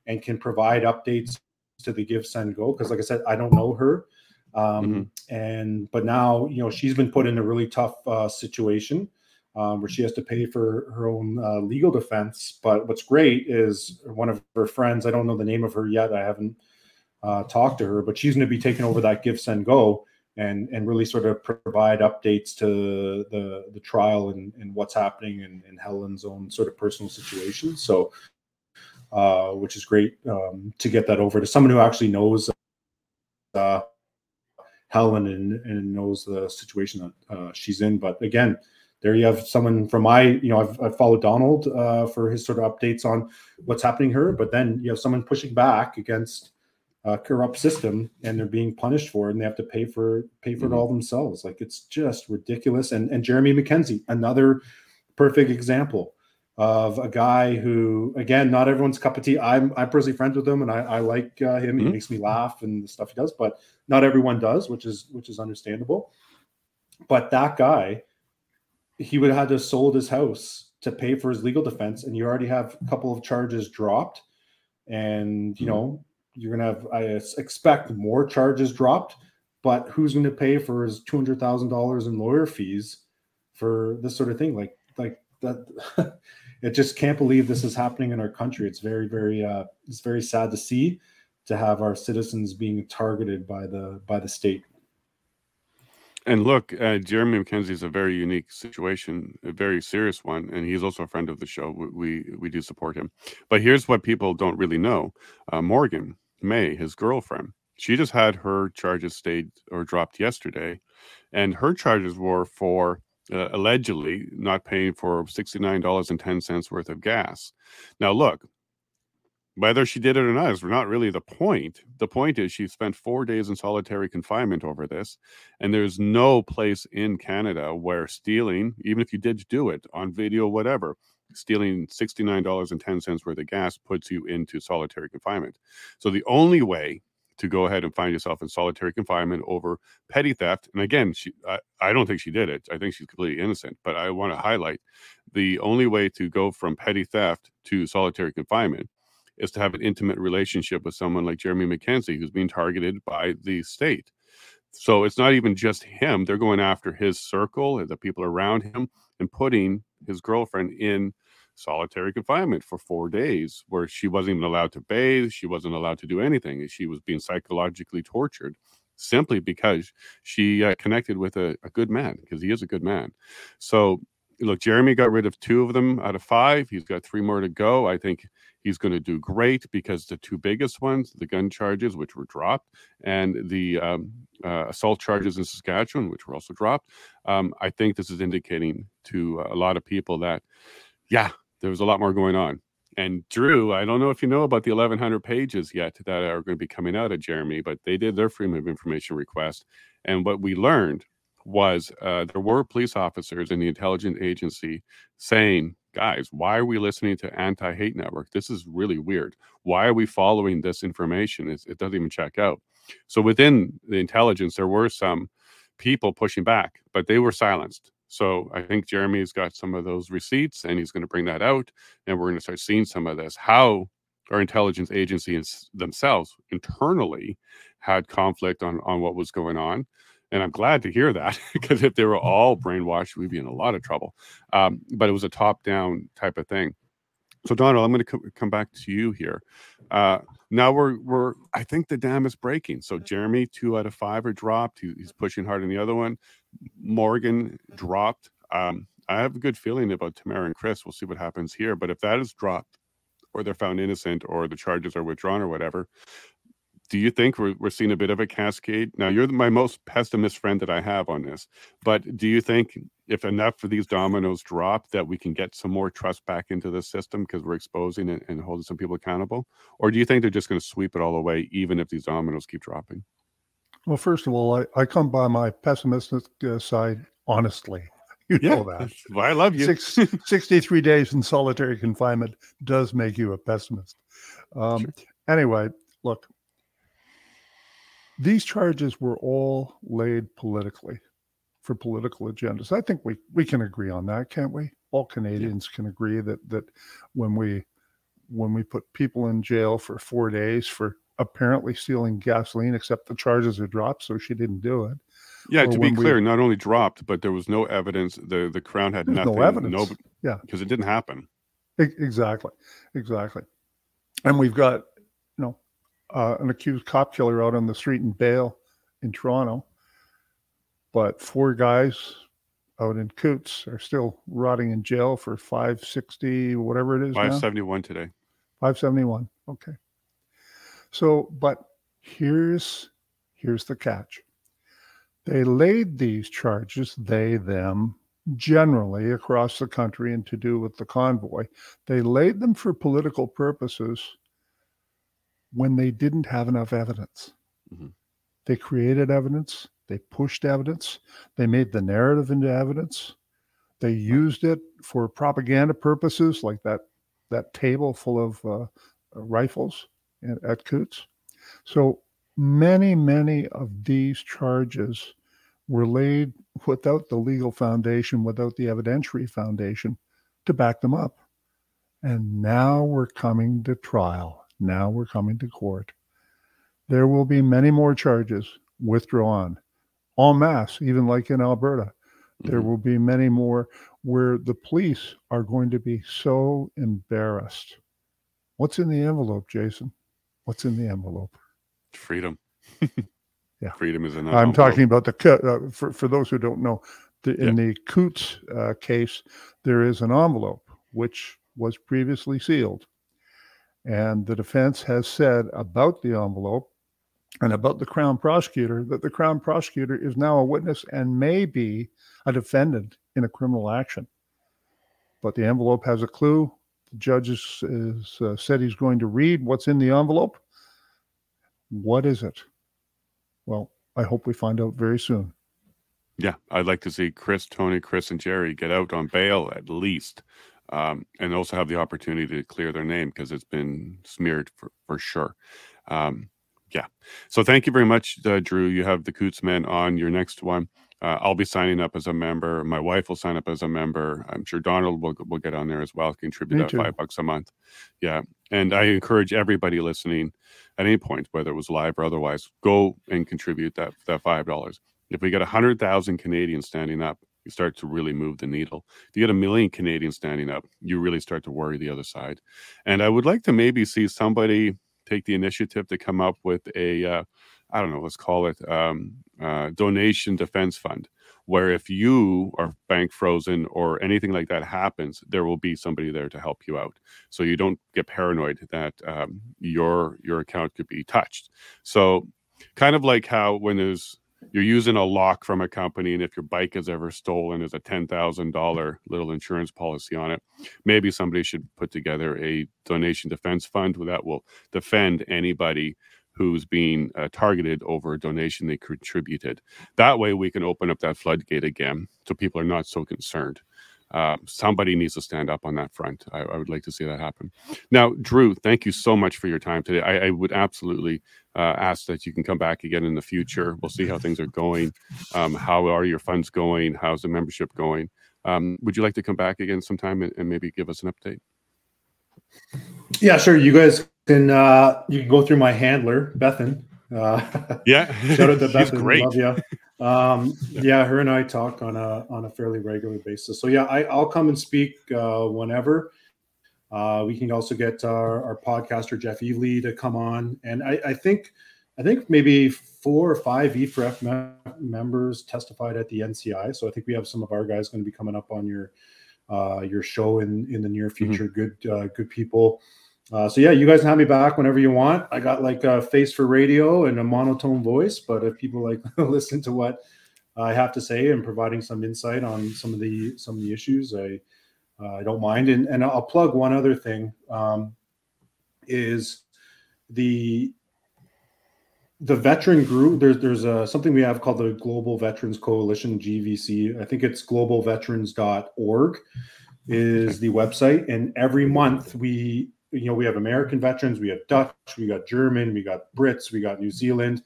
and can provide updates to the Give Send Go. Because, like I said, I don't know her. Um, And but now you know she's been put in a really tough uh, situation um, where she has to pay for her own uh, legal defense. But what's great is one of her friends, I don't know the name of her yet, I haven't uh, talked to her, but she's going to be taking over that Give Send Go and and really sort of provide updates to the the trial and, and what's happening in, in Helen's own sort of personal situation. So, uh, which is great um, to get that over to someone who actually knows uh, Helen and, and knows the situation that uh, she's in. But again, there you have someone from my, you know, I've, I've followed Donald uh, for his sort of updates on what's happening here, but then you have someone pushing back against a corrupt system and they're being punished for it and they have to pay for pay for Mhm. it all themselves. Like it's just ridiculous. And and Jeremy MacKenzie, another perfect example. of a guy who, again, not everyone's cup of tea. I'm I'm personally friends with him, and I, I like uh, him. He Mhm. makes me laugh and the stuff he does, but not everyone does, which is which is understandable. But that guy, he would have had to have sold his house to pay for his legal defense, and you already have a couple of charges dropped, and you Mhm. know you're gonna have I expect more charges dropped. But who's going to pay for his two hundred thousand dollars in lawyer fees for this sort of thing? Like like that. it just can't believe this is happening in our country. It's very very uh, it's very sad to see to have our citizens being targeted by the by the state. And look, uh, Jeremy MacKenzie is a very unique situation, a very serious one, and he's also a friend of the show. We we, we do support him. But here's what people don't really know: uh, Morgan May, his girlfriend, she just had her charges stayed or dropped yesterday, and her charges were for uh, allegedly not paying for sixty nine dollars and ten cents worth of gas. Now, look, whether she did it or not is not really the point. The point is she spent four days in solitary confinement over this, and there's no place in Canada where stealing, even if you did do it on video, whatever, stealing $69.10 worth of gas puts you into solitary confinement. So the only way to go ahead and find yourself in solitary confinement over petty theft, and again, she, I, I don't think she did it. I think she's completely innocent, but I want to highlight the only way to go from petty theft to solitary confinement is to have an intimate relationship with someone like Jeremy MacKenzie, who's being targeted by the state. So it's not even just him; they're going after his circle, the people around him, and putting his girlfriend in solitary confinement for four days, where she wasn't even allowed to bathe, she wasn't allowed to do anything, she was being psychologically tortured simply because she uh, connected with a, a good man, because he is a good man. So look, Jeremy got rid of two of them out of five. He's got three more to go. I think he's going to do great because the two biggest ones, the gun charges, which were dropped, and the um, uh, assault charges in Saskatchewan, which were also dropped, um, I think this is indicating to a lot of people that, yeah, there was a lot more going on. And Drew, I don't know if you know about the 1,100 pages yet that are going to be coming out of Jeremy, but they did their freedom of information request. And what we learned was uh, there were police officers in the intelligence agency saying, guys, why are we listening to anti hate network? This is really weird. Why are we following this information? It's, it doesn't even check out. So within the intelligence, there were some people pushing back, but they were silenced. So I think Jeremy's got some of those receipts and he's going to bring that out. And we're going to start seeing some of this. How our intelligence agencies themselves internally had conflict on, on what was going on. And I'm glad to hear that because if they were all brainwashed, we'd be in a lot of trouble. Um, but it was a top down type of thing. So Donald, I'm going to co- come back to you here. Uh, now we're we're I think the dam is breaking. So Jeremy, two out of five are dropped. He, he's pushing hard on the other one. Morgan dropped. Um, I have a good feeling about Tamara and Chris. We'll see what happens here. But if that is dropped, or they're found innocent, or the charges are withdrawn, or whatever, do you think we're, we're seeing a bit of a cascade? Now, you're my most pessimist friend that I have on this, but do you think if enough of these dominoes drop that we can get some more trust back into the system because we're exposing and, and holding some people accountable? Or do you think they're just going to sweep it all away, even if these dominoes keep dropping? Well, first of all, I, I come by my pessimistic uh, side honestly. You know that. why I love you. Six, 63 days in solitary confinement does make you a pessimist. Um, Sure. Anyway, look, these charges were all laid politically for political agendas. I think we, we can agree on that, can't we? All Canadians can agree that that when we when we put people in jail for four days for apparently stealing gasoline, except the charges are dropped, so she didn't do it. Yeah, or to be when we- clear, not only dropped, but there was no evidence. The the crown had There's no nothing. evidence. Yeah. because it didn't happen. Exactly, exactly. And we've got, you know, uh, an accused cop killer out on the street in Bale, in Toronto, but four guys out in Coutts are still rotting in jail for five sixty, whatever it is Five seventy one today. Five seventy one. Okay. So, but here's here's the catch. They laid these charges, they, them, generally across the country and to do with the convoy. They laid them for political purposes when they didn't have enough evidence. Mhm. They created evidence, they pushed evidence, they made the narrative into evidence, they used it for propaganda purposes, like that that table full of uh, rifles at, at Coutts. So many, many of these charges were laid without the legal foundation, without the evidentiary foundation to back them up. And now we're coming to trial. Now we're coming to court. There will be many more charges withdrawn en masse, even like in Alberta. There Mhm. will be many more where the police are going to be so embarrassed. What's in the envelope, Jason? What's in the envelope? Freedom. Yeah. Freedom is enough. I'm talking about the uh, for for those who don't know. The, in the Coutts uh, case, there is an envelope which was previously sealed, and the defense has said about the envelope and about the crown prosecutor that the crown prosecutor is now a witness and may be a defendant in a criminal action. But the envelope has a clue. Judge is uh, said he's going to read what's in the envelope. What is it? Well, I hope we find out very soon. Yeah, I'd like to see Chris, Tony, Chris, and Jerry get out on bail at least, um, and also have the opportunity to clear their name because it's been smeared for for sure. Um, yeah. So thank you very much, uh, Drew. You have the Coutts men on your next one. Uh, I'll be signing up as a member. My wife will sign up as a member. I'm sure Donald will will get on there as well. Contribute Me that too. five bucks a month. Yeah, and I encourage everybody listening at any point, whether it was live or otherwise, go and contribute that that five dollars. If we get a hundred thousand Canadians standing up, you start to really move the needle. If you get a million Canadians standing up, you really start to worry the other side. And I would like to maybe see somebody take the initiative to come up with a, uh, I don't know, let's call it um, uh, donation defense fund, where if you are bank frozen or anything like that happens, there will be somebody there to help you out. So you don't get paranoid that um, your your account could be touched. So kind of like how when there's you're using a lock from a company and if your bike is ever stolen there's a $10000 little insurance policy on it maybe somebody should put together a donation defense fund that will defend anybody who's being uh, targeted over a donation they contributed that way we can open up that floodgate again so people are not so concerned uh, somebody needs to stand up on that front. I, I would like to see that happen. Now, Drew, thank you so much for your time today. I, I would absolutely uh, ask that you can come back again in the future. We'll see how things are going. Um, how are your funds going? How's the membership going? Um, would you like to come back again sometime and, and maybe give us an update? Yeah, sure. You guys can uh, you can go through my handler, Bethan. Uh, Yeah, shout out to she's Bethan. great. Love you. Um, Yeah. yeah, her and I talk on a on a fairly regular basis. So yeah, I, I'll come and speak uh, whenever. Uh, we can also get our, our podcaster Jeff Evely to come on, and I, I think I think maybe four or five EFREF mem- members testified at the NCI. So I think we have some of our guys going to be coming up on your uh, your show in in the near future. Good uh, good people. Uh, so yeah, you guys can have me back whenever you want. I got like a face for radio and a monotone voice, but if people like listen to what I have to say and providing some insight on some of the some of the issues, I uh, I don't mind. And and I'll plug one other thing um, is the the veteran group. There's there's a, something we have called the Global Veterans Coalition (GVC). I think it's globalveterans.org is the website, and every month we you know we have American veterans, we have Dutch, we got German, we got Brits, we got New Zealand,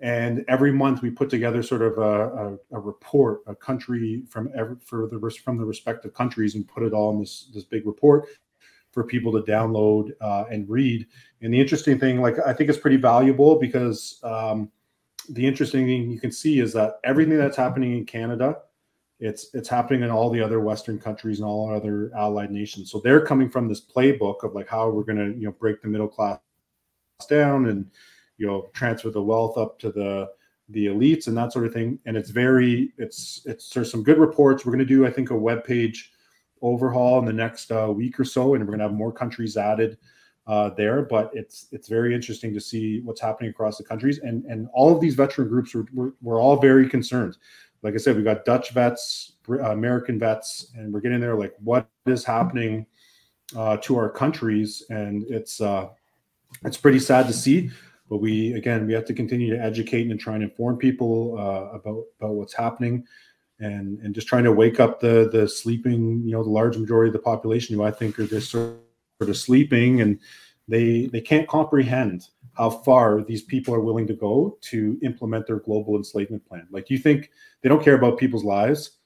and every month we put together sort of a, a, a report, a country from every for the from the respective countries, and put it all in this this big report for people to download uh, and read. And the interesting thing, like I think it's pretty valuable because um, the interesting thing you can see is that everything that's happening in Canada, it's it's happening in all the other Western countries and all other allied nations. So they're coming from this playbook of like how we're going to you know break the middle class down and you know transfer the wealth up to the the elites and that sort of thing. And it's very it's it's there's some good reports. We're going to do I think a web page overhaul in the next uh, week or so, and we're going to have more countries added uh, there. But it's it's very interesting to see what's happening across the countries, and and all of these veteran groups were we're, we're all very concerned. Like I said, we got Dutch vets, uh, American vets, and we're getting there. Like what is happening uh, to our countries, and it's uh, it's pretty sad to see. But we again we have to continue to educate and try and inform people uh, about about what's happening. and and just trying to wake up the the sleeping, you know, the large majority of the population who I think are just sort of sleeping and they they can't comprehend how far these people are willing to go to implement their global enslavement plan. Like you think they don't care about people's lives,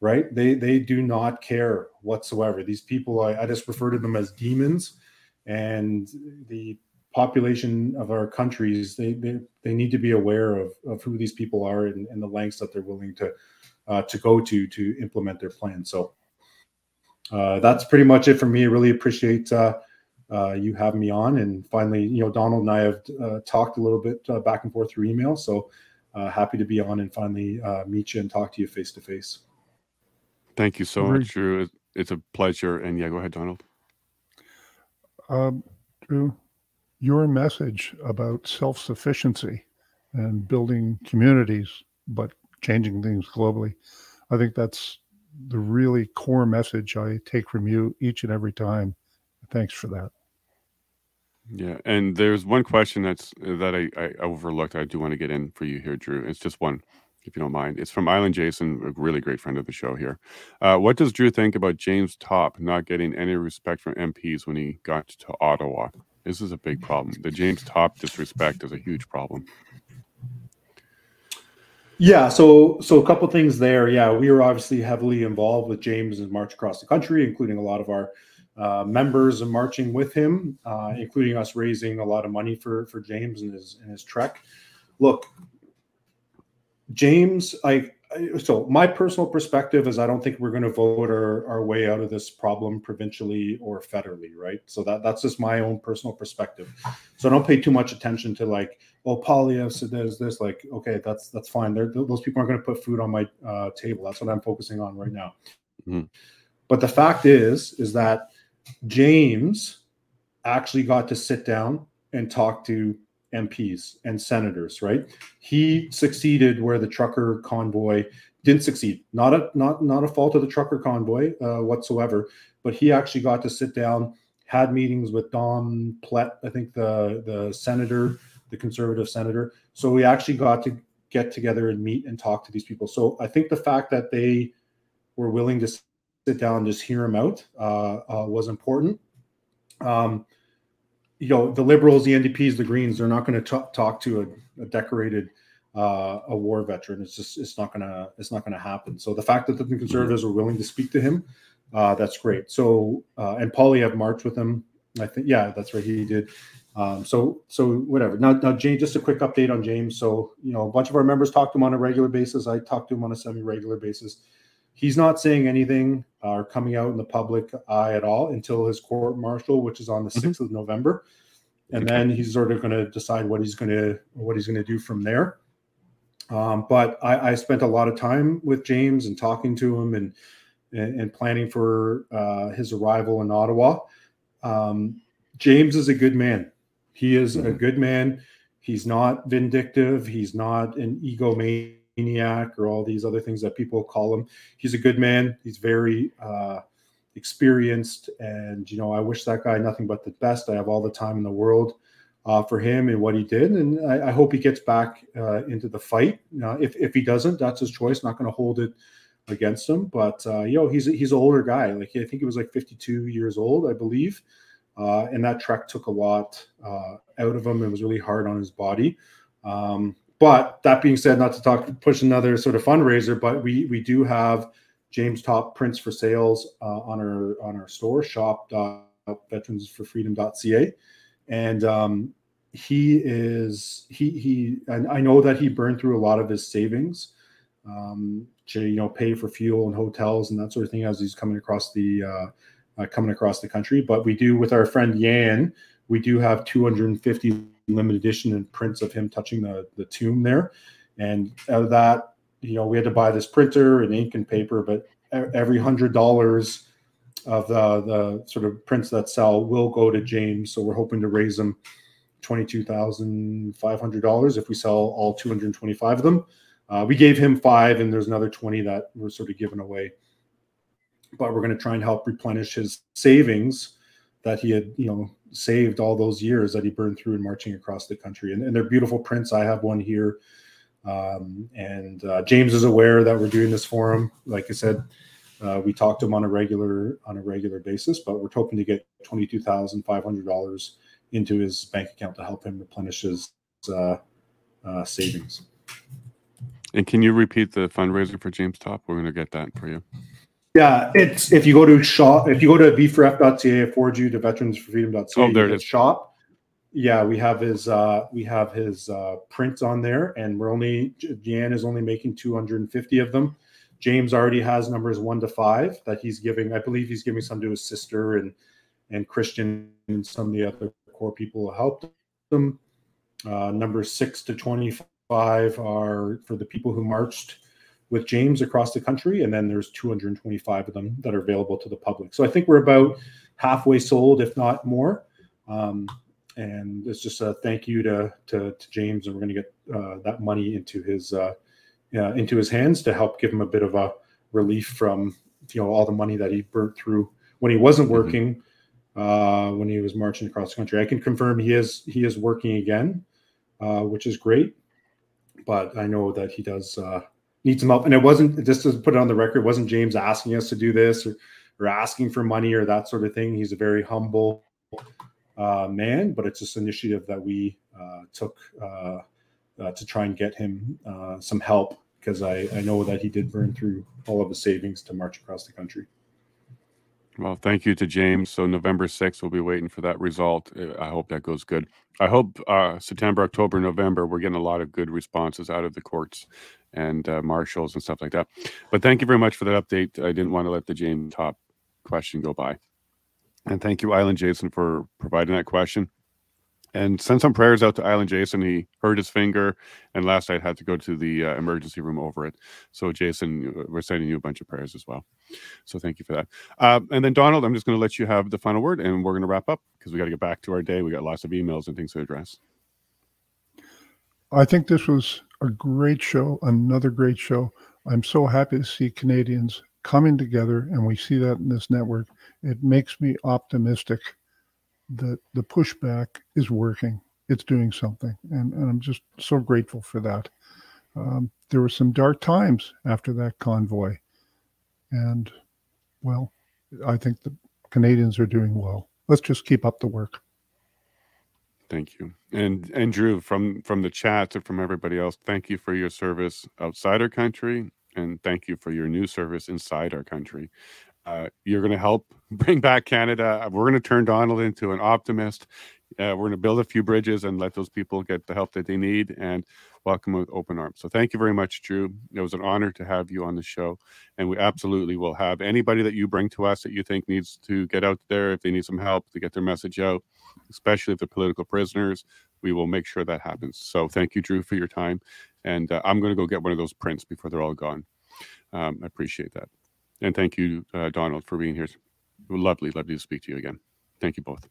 right? They they do not care whatsoever. These people, I, I just refer to them as demons, and the population of our countries, they they, they need to be aware of, of who these people are and, and the lengths that they're willing to uh, to go to to implement their plan. So uh, that's pretty much it for me. I really appreciate uh, uh, you having me on. And finally, you know, Donald and I have uh, talked a little bit uh, back and forth through email. So uh, happy to be on and finally uh, meet you and talk to you face to face. Thank you so Agreed. much, Drew. It's a pleasure. And yeah, go ahead, Donald. Um, Drew, your message about self sufficiency and building communities, but changing things globally, I think that's the really core message I take from you each and every time. Thanks for that. Yeah, and there's one question that's that I, I overlooked. I do want to get in for you here, Drew. It's just one, if you don't mind. It's from Island Jason, a really great friend of the show here. Uh, what does Drew think about James Topp not getting any respect from MPs when he got to Ottawa? This is a big problem. The James Topp disrespect is a huge problem. Yeah, so so a couple things there. Yeah, we were obviously heavily involved with James' and march across the country, including a lot of our uh, members marching with him, uh, including us raising a lot of money for for James and his and his trek. Look, James, I so my personal perspective is I don't think we're going to vote our, our way out of this problem provincially or federally, right? So that that's just my own personal perspective. So don't pay too much attention to like, oh, Poilievre said there's this. Like, okay, that's that's fine. They're, those people aren't going to put food on my uh, table. That's what I'm focusing on right now. Mhm. But the fact is, is that James actually got to sit down and talk to MPs and senators, right? He succeeded where the trucker convoy didn't succeed. Not a not not a fault of the trucker convoy uh, whatsoever, but he actually got to sit down, had meetings with Don Plett, I think the the senator, the conservative senator. So we actually got to get together and meet and talk to these people. So I think the fact that they were willing to sit down and just hear him out uh, uh, was important. Um, you know, the liberals, the NDPs, the Greens, they're not going to talk to a, a decorated uh, a war veteran. It's just it's not gonna it's not gonna happen. So the fact that the conservatives were willing to speak to him, uh, that's great. So uh, and Poilievre marched with him. I think yeah, that's right. He did. Um, so so whatever. Now now James, just a quick update on James. So you know, a bunch of our members talk to him on a regular basis. I talk to him on a semi-regular basis. He's not saying anything or coming out in the public eye at all until his court martial, which is on the Mhm. 6th of November. And Okay. then he's sort of going to decide what he's going to what he's going to do from there. Um, but I, I spent a lot of time with James and talking to him and and, and planning for uh, his arrival in Ottawa. Um, James is a good man. He is a Mhm. good man. He's not vindictive. He's not an egomaniac or all these other things that people call him. He's a good man. He's very uh, experienced, and you know, I wish that guy nothing but the best. I have all the time in the world uh, for him and what he did, and I, I hope he gets back uh, into the fight. If if he doesn't, that's his choice. Not going to hold it against him, but uh, you know, he's he's an older guy. Like I think he was like 52 years old, I believe. Uh, and that trek took a lot uh, out of him. It was really hard on his body. Um, but that being said, not to talk push another sort of fundraiser, but we we do have James Topp prints for sales uh, on our on our store shop veteransforfreedom.ca, and um, he is he he and I know that he burned through a lot of his savings um, to you know pay for fuel and hotels and that sort of thing as he's coming across the uh, uh, coming across the country. But we do with our friend Yan, we do have 250 limited edition and prints of him touching the the tomb there, and out of that, you know, we had to buy this printer and ink and paper, but every hundred dollars of the the sort of prints that sell will go to James. So we're hoping to raise them twenty-two thousand five hundred dollars if we sell all 225 of them. Uh, we gave him five, and there's another 20 that were sort of given away. But we're going to try and help replenish his savings that he had, you know, saved all those years that he burned through in marching across the country. And, and they're beautiful prints. I have one here Um, and uh, James is aware that we're doing this for him. Like I said, uh, we talk to him on a regular on a regular basis, but we're hoping to get twenty two thousand five hundred dollars into his bank account to help him replenish his uh, uh, savings. And can you repeat the fundraiser for James Topp? We're going to get that for you. Yeah, it's if you go to shop, if you go to v4f.ca, I forward you to veteransforfreedom.ca. Oh, there it is. Shop. Yeah, we have his uh we have his uh prints on there, and we're only Jan is only making 250 of them. James already has numbers one to five that he's giving. I believe he's giving some to his sister and and Christian and some of the other core people who helped them. Uh, numbers six to 25 are for the people who marched with James across the country, and then there's 225 of them that are available to the public. So I think we're about halfway sold, if not more. Um, and it's just a thank you to to, to James, and we're going to get uh, that money into his uh, uh, into his hands to help give him a bit of a relief from you know all the money that he burnt through when he wasn't Mhm. working, uh, when he was marching across the country. I can confirm he is he is working again, uh, which is great. But I know that he does need some help, and it wasn't just to put it on the record. It wasn't James asking us to do this or, or asking for money or that sort of thing. He's a very humble uh, man, but it's this initiative that we uh, took uh, uh, to try and get him uh, some help because I, I know that he did burn through all of his savings to march across the country. Well, thank you to James. So November 6th, we'll be waiting for that result. Uh, I hope that goes good. I hope uh, September, October, November, we're getting a lot of good responses out of the courts and uh, marshals and stuff like that. But thank you very much for that update. I didn't want to let the James Topp question go by. And thank you, Island Jason, for providing that question. And send some prayers out to Island Jason. He hurt his finger, and last night had to go to the uh, emergency room over it. So, Jason, uh, we're sending you a bunch of prayers as well. So, thank you for that. Uh, and then, Donald, I'm just going to let you have the final word, and we're going to wrap up because we got to get back to our day. We got lots of emails and things to address. I think this was a great show, another great show. I'm so happy to see Canadians coming together, and we see that in this network. It makes me optimistic that the pushback is working. It's doing something, and, and I'm just so grateful for that. Um, there were some dark times after that convoy, and well, I think the Canadians are doing well. Let's just keep up the work. Thank you. And and Drew, from from the chat and from everybody else, thank you for your service outside our country, and thank you for your new service inside our country. Uh, you're going to help bring back Canada. We're going to turn Donald into an optimist. Uh, we're going to build a few bridges and let those people get the help that they need and welcome with open arms. So thank you very much, Drew. It was an honor to have you on the show, and we absolutely will have anybody that you bring to us that you think needs to get out there if they need some help to get their message out especially if they're political prisoners. We will make sure that happens. So thank you, Drew, for your time. And uh, I'm going to go get one of those prints before they're all gone. Um, I appreciate that. And thank you, uh, Donald, for being here. Lovely, lovely to speak to you again. Thank you both.